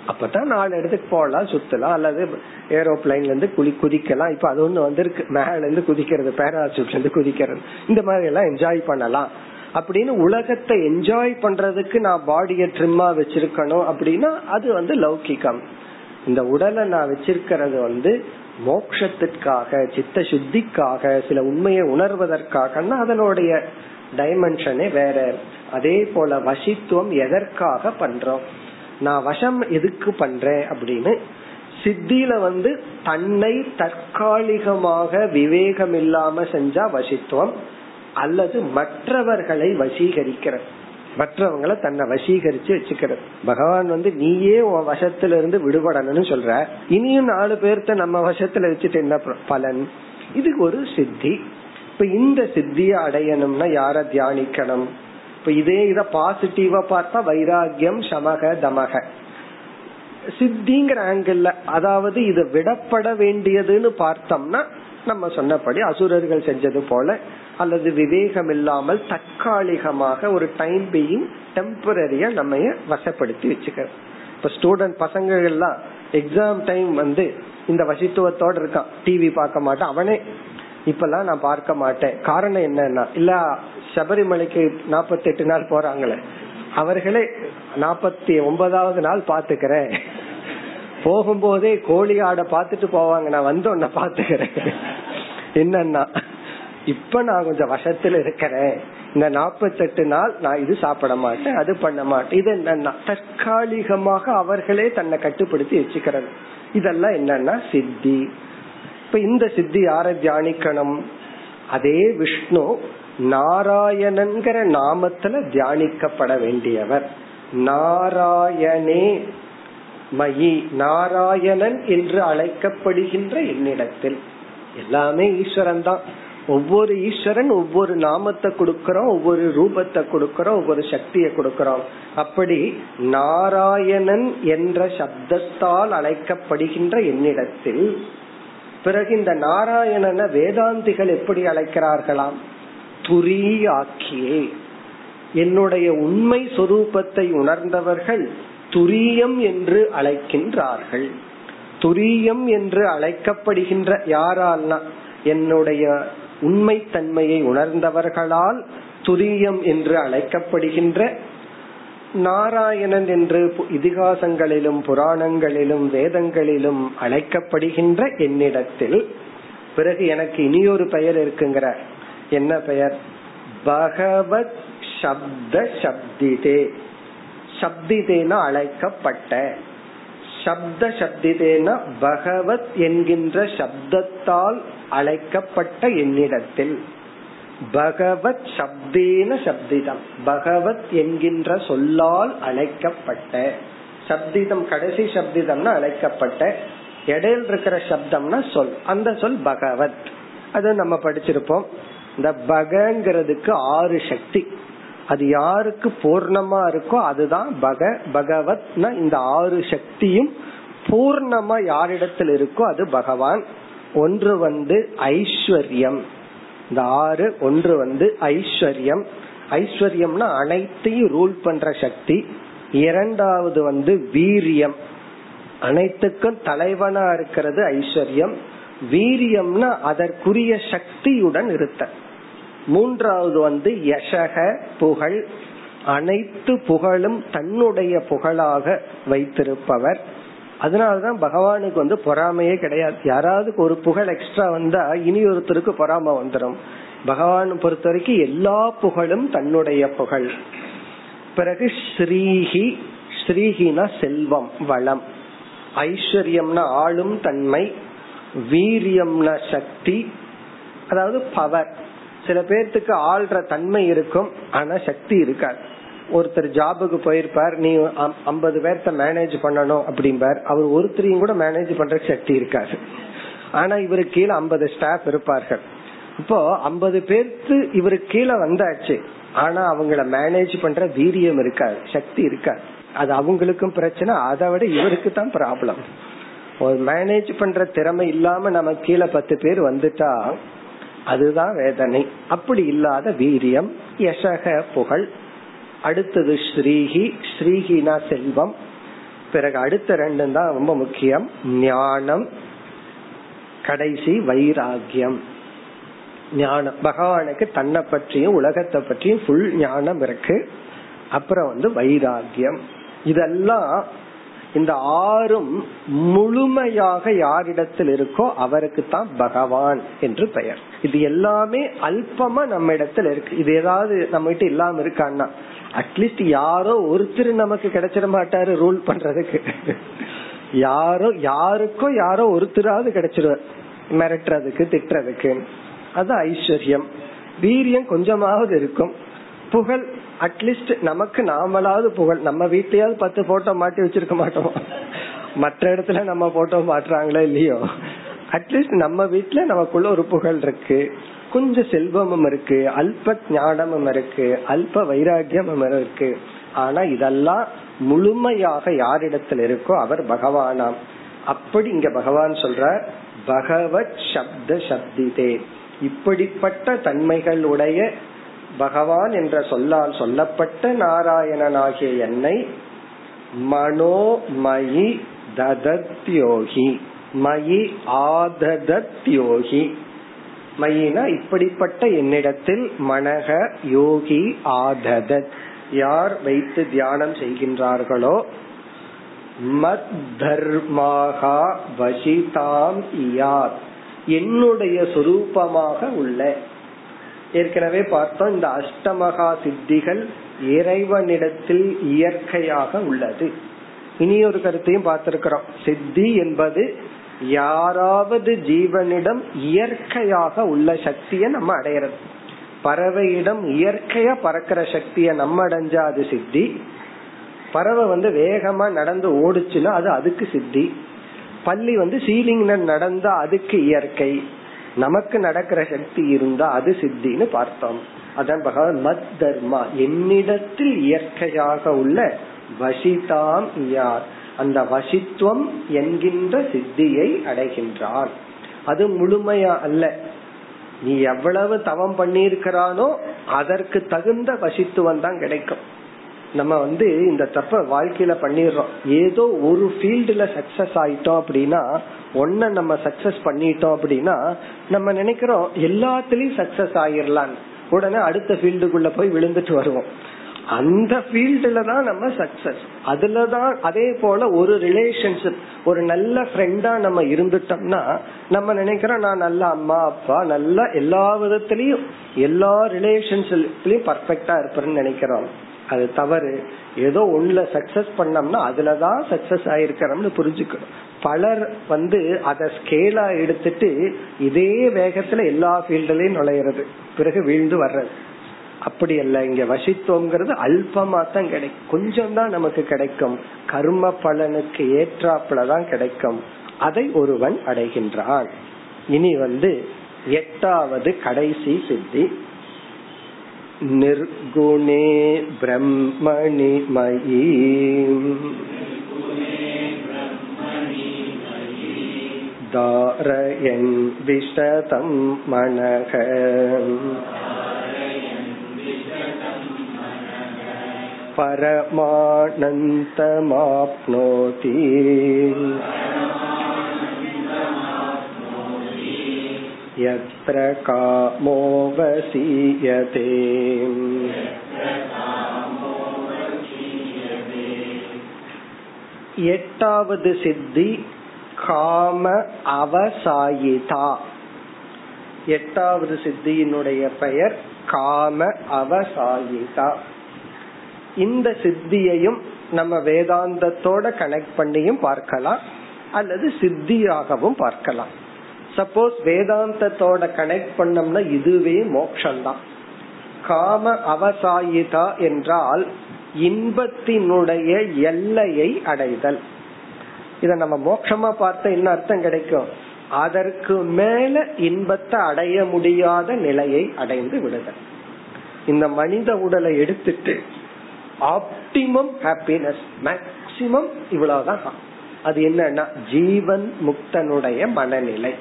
[SPEAKER 1] அப்பதான் நாலு இடத்துக்கு போகலாம் சுத்தலாம் அல்லது ஏரோப்ளைன்ல இருந்து குளி குதிக்கலாம். இப்ப அது ஒண்ணு வந்திருக்கு. மேல இருந்து குதிக்கிறது பேராசூட்ல இருந்து குதிக்கிறது. இந்த மாதிரி எல்லாம் என்ஜாய் பண்ணலாம். அப்படின்னு உலகத்தை என்ஜாய் பண்றதுக்கு நான் பாடிய ட்ரிம்மா வச்சிருக்கணும் அப்படின்னா அது வந்து லௌகிகம். இந்த உடலை நான் வச்சிருக்கிறது வந்து மோக்ஷத்திற்காக சித்த சுத்திக்காக சில உண்மையை உணர்வதற்காக அதனுடைய டைமென்ஷனே வேற. அதே போல வசித்துவம் எதற்காக பண்றோம்? நான் வசம் எதுக்கு பண்றேன் அப்படின்னு சித்தியில வந்து தன்னை தற்காலிகமாக விவேகம் இல்லாம செஞ்சா வசித்துவம் அல்லது மற்றவர்களை வசீகரிக்கிறது. மற்றவங்களை தன்னை வசீகரிச்சு வச்சுக்கிறது. பகவான் வந்து நீயே உன் வசத்துல இருந்து விடுபடணும்னு சொல்ற. இனியும் நாலு பேர்த்த நம்ம வசத்துல வச்சுட்டு என்ன பலன்? இது ஒரு சித்தி. இப்ப இந்த சித்திய அடையணும்னா யார தியானிக்கணும்? இப்ப இதே இத பாசிட்டிவா பார்த்தா வைராகியம் சமக தமக. சித்திங்கிற ஆங்கிள் அதாவது இது விடப்பட வேண்டியதுன்னு பார்த்தோம்னா நம்ம சொன்னபடி அசுரர்கள் செஞ்சது போல அல்லது விவேகம் இல்லாமல் தற்காலிகமாக ஒரு டைம் பீயிங் டெம்பரரியா நம்ம வசப்படுத்தி வச்சுக்கிறோம்? இப்ப ஸ்டூடெண்ட் பசங்க எல்லாம் எக்ஸாம் டைம் வந்து இந்த வசித்துவத்தோட இருக்கான். டிவி பார்க்க மாட்டான். அவனே இப்பெல்லாம் நான் பார்க்க மாட்டேன். காரணம் என்னன்னா இல்ல சபரிமலைக்கு நாற்பத்தி எட்டு நாள் போறாங்களே. அவர்களே நாற்பத்தி ஒன்பதாவது நாள் பாத்துக்கிறேன் போகும்போதே கோழி ஆடை பார்த்துட்டு போவாங்க. நான் வந்து உன்ன பாத்துக்கிறேன் என்னன்னா இப்ப நான் கொஞ்சம் வசத்துல இருக்கிறேன். இந்த நாற்பத்தெட்டு நாள் நான் இது சாப்பிட மாட்டேன் அது பண்ண மாட்டேன். இது என்னன்னா தற்காலிகமாக அவர்களே தன்னை கட்டுப்படுத்தி வச்சுக்கிறது. இதெல்லாம் என்னன்னா சித்தி. இப்ப இந்த சித்தி யார தியானிக்கணும்? அதே விஷ்ணு நாராயணன்கிற நாமத்துல தியானிக்கப்பட வேண்டியவர். நாராயணே மயி நாராயணன் என்று அழைக்கப்படுகின்ற என்னிடத்தில். எல்லாமே ஈஸ்வரன் தான் ஒவ்வொரு ஈஸ்வரன் ஒவ்வொரு நாமத்தை கொடுக்கறோம் ஒவ்வொரு ரூபத்தை கொடுக்கறோம் ஒவ்வொரு சக்தியை கொடுக்கறோம். அப்படி நாராயணன் என்ற சப்தத்தால் அழைக்கப்படுகின்ற என்னிடத்தில் பிறகு இந்த நாராயணனை வேதாந்திகள் எப்படி அழைக்கிறார்களாம்? துரியாக்கியே. என்னுடைய உண்மை சொரூபத்தை உணர்ந்தவர்கள் துரியம் என்று அழைக்கின்றார்கள். துரியம் என்று அழைக்கப்படுகின்ற யாரால்னா என்னுடைய உண்மை தன்மையை உணர்ந்தவர்களால் துரியம் என்று அழைக்கப்படுகின்ற நாராயணன் என்று இதிகாசங்களிலும் புராணங்களிலும் வேதங்களிலும் அழைக்கப்படுகின்ற என்னிடத்தில் பிறகு எனக்கு இனியொரு பெயர் இருக்குங்கிற என்ன பெயர்? பகவத் சப்த சப்திதே. சப்திதேன அழைக்கப்பட்ட சப்த சப்திதேன பகவத் என்கின்ற சப்தத்தால் அழைக்கப்பட்ட என்னிடத்தில். பகவத் சப்தேன சப்திதம். பகவத் என்கின்ற சொல்லால் அழைக்கப்பட்ட. சப்திதம் கடைசி சப்திதம்னா அழைக்கப்பட்ட. இடையில் இருக்கிற சப்தம்னா சொல். அந்த சொல் பகவத். அது நம்ம படிச்சிருப்போம். இந்த பகங்கிறதுக்கு ஆறு சக்தி. அது யாருக்கு பூர்ணமா இருக்கோ அதுதான் பக பகவத்னா இந்த ஆறு சக்தியும் பூர்ணமா யாரிடத்தில் இருக்கோ அது பகவான். ஒன்று வந்து ஐஸ்வர்யம். இந்த ஆறு ஒன்று வந்து ஐஸ்வர்யம். ஐஸ்வர்யம்னா அனைத்தையும் ரூல் பண்ற சக்தி. இரண்டாவது வந்து வீரியம். அனைத்துக்கும் தலைவனா இருக்கிறது ஐஸ்வர்யம். வீரியம்னா அதற்குரிய சக்தியுடன் இருத்த மூன்றாவது வந்து யசக புகழ். அனைத்து புகழும் தன்னுடைய புகழாக வைத்திருப்பவர். அதனாலதான் பகவானுக்கு வந்து பொறாமையே கிடையாது. யாராவது ஒரு புகழ் எக்ஸ்ட்ரா வந்தா இனி ஒருத்தருக்கு பொறாம வந்துடும் பகவான் பொறுத்த வரைக்கும் எல்லா புகழும் தன்னுடைய புகழ். பிறகு ஸ்ரீஹி. ஸ்ரீஹினா செல்வம் வளம். ஐஸ்வர்யம்னா ஆளும் தன்மை. வீரியம்னா சக்தி. அதாவது பவர் சில பேர்த்துக்கு ஆள்ற தன்மை இருக்கும் ஆனா சக்தி இருக்காது. ஒருத்தர் ஜாபுக்கு போயிருப்பார் நீ ஐம்பது பேர்த்த மேனேஜ் பண்ணணும் அப்படிம்பார். அவர் ஒருத்தரையும் கூட மேனேஜ் பண்ற சக்தி இருக்காது. ஆனா இவருக்கு கீழே ஐம்பது ஸ்டாஃப் இருப்பார்கள். இப்போ ஐம்பது பேர்த்து இவருக்கு கீழே வந்தாச்சு. ஆனா அவங்கள மேனேஜ் பண்ற வீரியம் இருக்காது சக்தி இருக்காது. அது அவங்களுக்கும் பிரச்சனை அதை விட இவருக்கு தான் ப்ராப்ளம் ஒரு மேனேஜ் பண்ற திறமை இல்லாம நம்ம கீழே பத்து பேர் வந்துட்டா அதுதான் வேதனை. அப்படி இல்லாத வீரியம் யசக புகழ். அடுத்தது ஸ்ரீஹி ஸ்ரீஹினா செல்வம். பிறகு அடுத்த ரெண்டு தான் ரொம்ப முக்கியம். ஞானம் கடைசி வைராகியம் ஞானம். பகவானுக்கு தன்னை பற்றியும் உலகத்தை பற்றியும் ஃபுல் ஞானம் இருக்கு. அப்புறம் வந்து வைராகியம் இதெல்லாம் இந்த ஆறும் முழுமையாக யாரிடத்தில் இருக்கோ அவருக்கு தான் பகவான் என்று பெயர். இது எல்லாமே அல்பமா நம்ம இடத்துல இருக்கு. இது ஏதாவது நம்ம கிட்ட இல்லாம இருக்கான்னா அட்லீஸ்ட் யாரோ ஒருத்தர் நமக்கு கிடைச்சிட மாட்டாரு ரூல் பண்றதுக்கு. யாரோ யாருக்கோ யாரோ ஒருத்தராவது கிடைச்சிருவார். மிரட்டுறதுக்கு திட்டுறதுக்கு. அது ஐஸ்வர்யம். வீரியம் கொஞ்சமாவது இருக்கும். புகழ் அட்லீஸ்ட் நமக்கு நாமளாவது புகழ். நம்ம வீட்லயாவது பத்து போட்டோ மாட்டி வச்சிருக்க மாட்டோம். மற்ற இடத்துல நம்ம போட்டோ மாட்டுறாங்களோ இல்லையோ? அட்லீஸ்ட் நம்ம வீட்டுல நமக்குள்ள ஒரு புகழ் இருக்கு. கொஞ்சம் செல்வமும் இருக்கு. அல்ப ஞானமும் இருக்கு. அல்ப வைராகியமும் இருக்கு. ஆனா இதெல்லாம் முழுமையாக யாரிடத்தில் இருக்கோ அவர் பகவானாம். அப்படி இங்க பகவான் சொல்ற பகவத் சப்த சப்திதே. இப்படிப்பட்ட தன்மைகள் உடைய பகவான் என்ற சொல்லால் சொல்லப்பட்ட நாராயணனாகிய என்னை மனோமயி ததத்யோகி மயி ஆததத்யோகி. மயினா இப்படிப்பட்ட என்னிடத்தில் மனக யோகி ஆததத். யார் வைத்து தியானம் செய்கின்றார்களோ? மத் தர்மாகா வசிதாம் இயாத். என்னுடைய சொரூபமாக உள்ள ஏற்கனவே பார்த்தோம் இந்த அஷ்டமகா சித்திகள் இறைவனிடத்தில் இயற்கையாக உள்ளது. இனி ஒரு கருத்தையும் பார்த்திருக்கிறோம். சித்தி என்பது யாராவது ஜீவனிடம் இயற்கையாக உள்ள சக்தியை நம்ம அடையிறது. பறவையிடம் இயற்கையா பறக்கிற சக்திய நம்ம அடைஞ்சா அது சித்தி. பறவை வந்து வேகமா நடந்து ஓடுச்சுன்னா அது அதுக்கு சித்தி. பள்ளி வந்து சீலிங்ல நடந்தா அதுக்கு இயற்கை. நமக்கு நடக்கிற சக்தி இருந்தா அது சித்தின்னு பார்த்தோம். அதான் பகவான் மத் தர்மா. என்னிடத்தில் இயற்கையாக உள்ள வசிதாம் யார் அந்த வசித்துவம் என்கின்ற சித்தியை அடைகின்றான். அது முழுமையா அல்ல. நீ எவ்வளவு தவம் பண்ணியிருக்கிறானோ அதற்கு தகுந்த வசித்துவம் தான் கிடைக்கும். நம்ம வந்து இந்த தப்ப வாழ்க்கையில பண்ணிடுறோம். ஏதோ ஒரு ஃபீல்டுல சக்சஸ் ஆயிட்டோம் அப்படின்னா ஒன்ன நம்ம சக்சஸ் பண்ணிட்டோம் அப்படின்னா நம்ம நினைக்கிறோம் எல்லாத்துலயும் சக்சஸ் ஆயிரலாம் உடனே அடுத்த ஃபீல்டுக்குள்ள போய் விழுந்துட்டு வருவோம். அந்த ஃபீல்டுல தான் நம்ம சக்சஸ் அதுலதான் அதே போல ஒரு ரிலேஷன்ஷிப் ஒரு நல்ல ஃப்ரெண்டா நம்ம இருந்துட்டோம்னா நம்ம நினைக்கிறோம் நான் நல்ல அம்மா அப்பா நல்ல எல்லா விதத்திலயும் எல்லா ரிலேஷன்ஷிப்லயும் பர்ஃபெக்டா இருப்பேன்னு நினைக்கிறோம். அது தவறு. ஏதோ ஒண்ணுல சக்சஸ் பண்ணோம்னா அதுலதான் சக்சஸ் ஆயிருக்கிறோம்னு புரிஞ்சுக்கணும். பலர் வந்து அத ஸ்கேலா எடுத்துட்டு இதே வேகத்துல எல்லா ஃபீல்டுலயும் நுழையிறது. பிறகு வீழ்ந்து வர்றது. அப்படி அல்ல. இங்க வசித்துவம்ங்கிறது அல்பமா தான் கிடைக்கும். கொஞ்சம் தான் நமக்கு கிடைக்கும். கர்ம பலனுக்கு ஏற்றாப்புல தான் கிடைக்கும். அதை ஒருவன் அடைகின்றான். இனி வந்து எட்டாவது கடைசி சித்தி. निर्गुणे ब्रह्मणि मयि धारयन् विशतं मनः परमानन्तमाप्नोति यत्र कामो वसीयते எட்டாவது சித்தி காம அவசாயிதா எட்டாவது சித்தியினுடைய பெயர் காம அவசாயிதா இந்த சித்தியையும் நம்ம வேதாந்தத்தோட கனெக்ட் பண்ணியும் பார்க்கலாம் அல்லது சித்தியாகவும் பார்க்கலாம் சப்போஸ் வேதாந்தத்தோட கனெக்ட் பண்ணோம்னா இதுவே மோக்ஷந்தான் காம அவசாயிதா என்றால் இன்பத்தினுடைய எல்லையை அடைதல். இத நம்ம மோட்சமா பார்த்த என்ன அர்த்தம் கிடைக்கும்? அதற்கு மேல இன்பத்தை அடைய முடியாத நிலையை அடைந்து விடுதல். இந்த மனித உடலை எடுத்துட்டு ஆப்டிமம் ஹாப்பினஸ் மேக்சிமம் இவ்வளவுதான். அது என்னன்னா ஜீவன் முக்தனுடைய மனநிலை.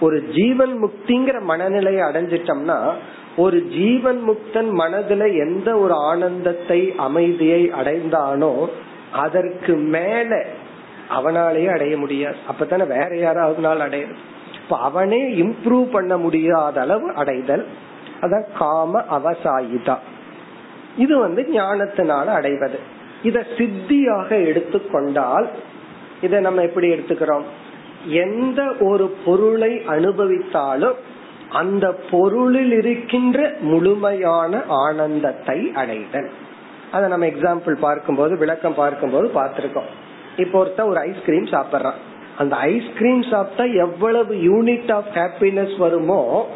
[SPEAKER 1] ஒரு ஜீவன் முக்திங்கிற மனநிலையை அடைஞ்சிட்டோம்னா ஒரு ஜீவன் முக்தன் மனதுல எந்த ஒரு ஆனந்தத்தை அமைதியை அடைந்தானோ அதற்கு மேல அவனாலேயே அடைய முடியாது. அப்பதானே வேற யாராவது நாள் அடையுது இப்ப அவனே இம்ப்ரூவ் பண்ண முடியாத அளவு அடைதல். அதான் காம அவசாயிதா. இது வந்து ஞானத்தினால அடைவது. இத சித்தியாக எடுத்துக்கொண்டால் இதை நம்ம எப்படி எடுத்துக்கிறோம்? எந்த ஒரு பொருளை அனுபவித்தாலும் அந்த பொருளில் இருக்கின்ற முழுமையான ஆனந்தத்தை அடைதல். அதை நம்ம எக்ஸாம்பிள் பார்க்கும்போது விளக்கம் பார்க்கும்போது பார்த்திருக்கோம். இப்போ ஒருத்த ஒரு ஐஸ்கிரீம் சாப்பிட்றான். அந்த ஐஸ்கிரீம் சாப்பிட்டா எவ்வளவு யூனிட் ஆஃப் ஹாப்பினஸ் வருமோ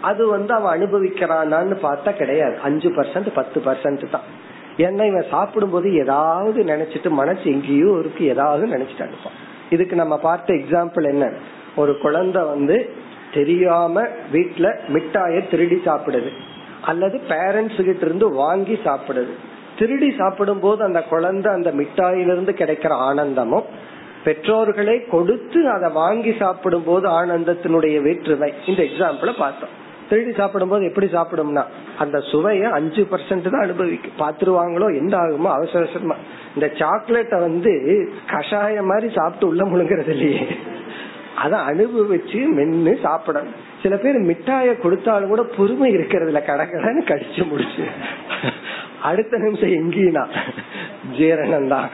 [SPEAKER 1] அது வந்து அவன் அனுபவிக்கிறானான்னு பார்த்தா கிடையாது. அஞ்சு பர்சன்ட் பத்து பர்சன்ட் தான். ஏன்னா இவன் சாப்பிடும்போது ஏதாவது நினைச்சிட்டு மனசு எங்கேயோ இருக்கு ஏதாவது நினைச்சிட்டு அனுப்பான். இதுக்கு நம்ம பார்த்த எக்ஸாம்பிள் என்ன? ஒரு குழந்தை வந்து தெரியாம வீட்டுல மிட்டாய திருடி சாப்பிடுது. அல்லது பேரண்ட்ஸ் கிட்ட இருந்து வாங்கி சாப்பிடுது. திருடி சாப்பிடும் போது அந்த குழந்தை அந்த மிட்டாயிலிருந்து கிடைக்கிற ஆனந்தமும் பெற்றோர்களே கொடுத்து அதை வாங்கி சாப்பிடும் போது ஆனந்தத்தினுடைய வேற்றுமை. இந்த எக்ஸாம்பிள பார்த்தோம். திருடி சாப்பிடும் போது எப்படி சாப்பிடும்னா அந்த சுவைய அஞ்சு பர்சன்ட் தான் அனுபவிக்கும். பாத்துருவாங்களோ எந்த ஆகுமோ அவசர அவசரமா. இந்த சாக்லேட்டை வந்து கஷாயம் மாதிரி சாப்பிட்டு உள்ள முழுங்குறது இல்லையே. அதை அனுபவிச்சு மென்னு சாப்பிடணும். சில பேர் மிட்டாய கொடுத்தாலும் கூட பொறுமை இருக்கிறதுல கடக்கடன்னு கடிச்சு முடிச்சு. அடுத்த நிமிஷம் எங்கேனா? ஜீரணம் தான்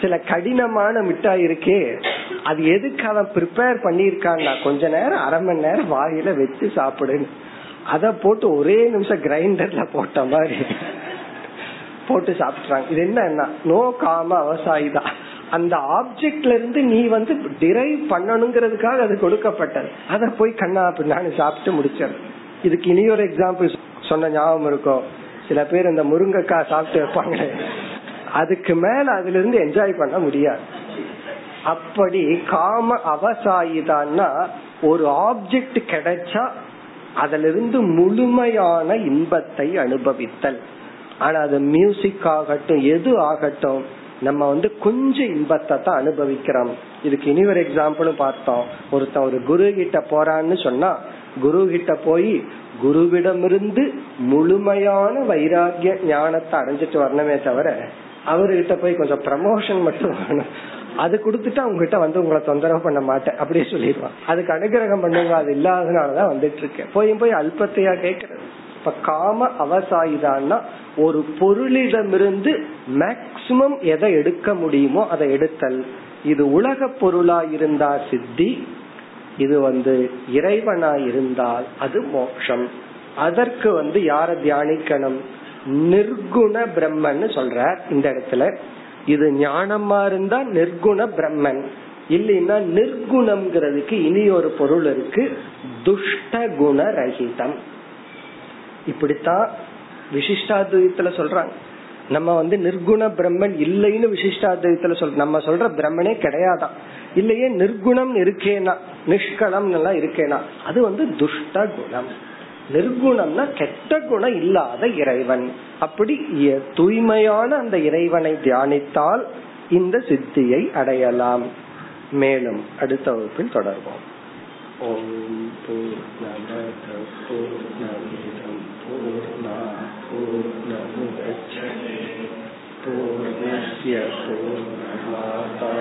[SPEAKER 1] சில கடினமான மிட்டாய் இருக்கே அது எதுக்கு அவன் ப்ரிப்பேர் பண்ணிருக்கான்னா கொஞ்ச நேரம் அரை மணி நேரம் வாயில வச்சு சாப்பிடுன்னு. அத போட்டு ஒரே நிமிஷம் கிரைண்டர்ல போட்ட மாதிரி போட்டு சாப்பிடுறாங்க இது என்ன நோ காம அவசாயி தான். அந்த ஆப்ஜெக்ட்ல இருந்து நீ வந்து டிரைவ் பண்ணணுங்கிறதுக்காக அது கொடுக்கப்பட்டது. அத போய் கண்ணா பின்னான்னு சாப்பிட்டு முடிச்சது இதுக்கு இனி ஒரு எக்ஸாம்பிள் சொன்ன ஞாபகம் இருக்கும் சில பேர் இந்த முருங்கைக்காய் சாப்பிட்டு வைப்பாங்களே. அதுக்கு மேல அதுல இருந்து என்ஜாய் பண்ண முடியாது. அப்படி காம அவசாயிதான்னா ஒரு ஆப்ஜெக்ட் கிடைச்சா அதுல இருந்து முழுமையான இன்பத்தை அனுபவித்தல். ஆனா அது மியூசிக் ஆகட்டும் எது ஆகட்டும் நம்ம வந்து கொஞ்சம் இன்பத்தை தான் அனுபவிக்கிறோம். இதுக்கு இனி ஒரு எக்ஸாம்பிளும் பார்த்தோம். ஒருத்தன் ஒரு குரு கிட்ட போறான்னு சொன்னா குரு கிட்ட போய் குருவிடமிருந்து முழுமையான வைராகிய ஞானத்தை அடைஞ்சிட்டு வரணுமே தவிர அவர்கிட்ட போய் கொஞ்சம் ப்ரமோஷன் மட்டும் வேணும் அது கொடுத்துட்டு அவங்ககிட்ட வந்து உங்களை தொந்தரவு பண்ண மாட்டேன் அப்படியே சொல்லிடுவான். அதுக்கு அனுகிரகம் பண்ணுங்க அது இல்லாதனாலதான் வந்துட்டு இருக்கேன் போய் போய் அல்பத்தையா கேட்கறது. இப்ப காம அவசாயிதான்னா ஒரு பொருளிடமிருந்து மேக்சிமம் எதை எடுக்க முடியுமோ அதை எடுத்தல். இது உலக பொருளா இருந்தா சித்தி இது வந்து இறைவனா இருந்தால் அது மோட்சம். அதற்கு வந்து யார தியானிக்கணும்? நிர்குண பிரம்மன் சொல்றார் இந்த இடத்துல. இது ஞானமா இருந்தா நிர்குண பிரம்மன். இல்லைன்னா நிர்குணம்ங்கிறதுக்கு இனி ஒரு பொருள் இருக்கு. துஷ்ட குண ரஹிதம். இப்படித்தான் விசிஷ்டாத்வைத்துல சொல்றாங்க. நம்ம வந்து நிர்குண பிரம்மன் இல்லைன்னு விசிஷ்டாத்வைத்துல சொல் நம்ம சொல்ற பிரம்மனே கிடையாதான். இல்லையே நிர்குணம் இருக்கேனா நிஷ்கலம் எல்லாம் இருக்கேனா அது வந்து துஷ்ட குணம் நிர்குணம்னா கெட்ட குணம் இல்லாத இறைவன். அப்படி தூய்மையான அந்த இறைவனை தியானித்தால் இந்த சித்தியை அடையலாம். மேலும் அடுத்த வகுப்பில் தொடர்வோம். ஓம் பூர்ணமத பூர்ணமிதம் பூர்ணா பூர்ணமுதச்சதே பூர்ணஸ்ய பூர்ணமாதாய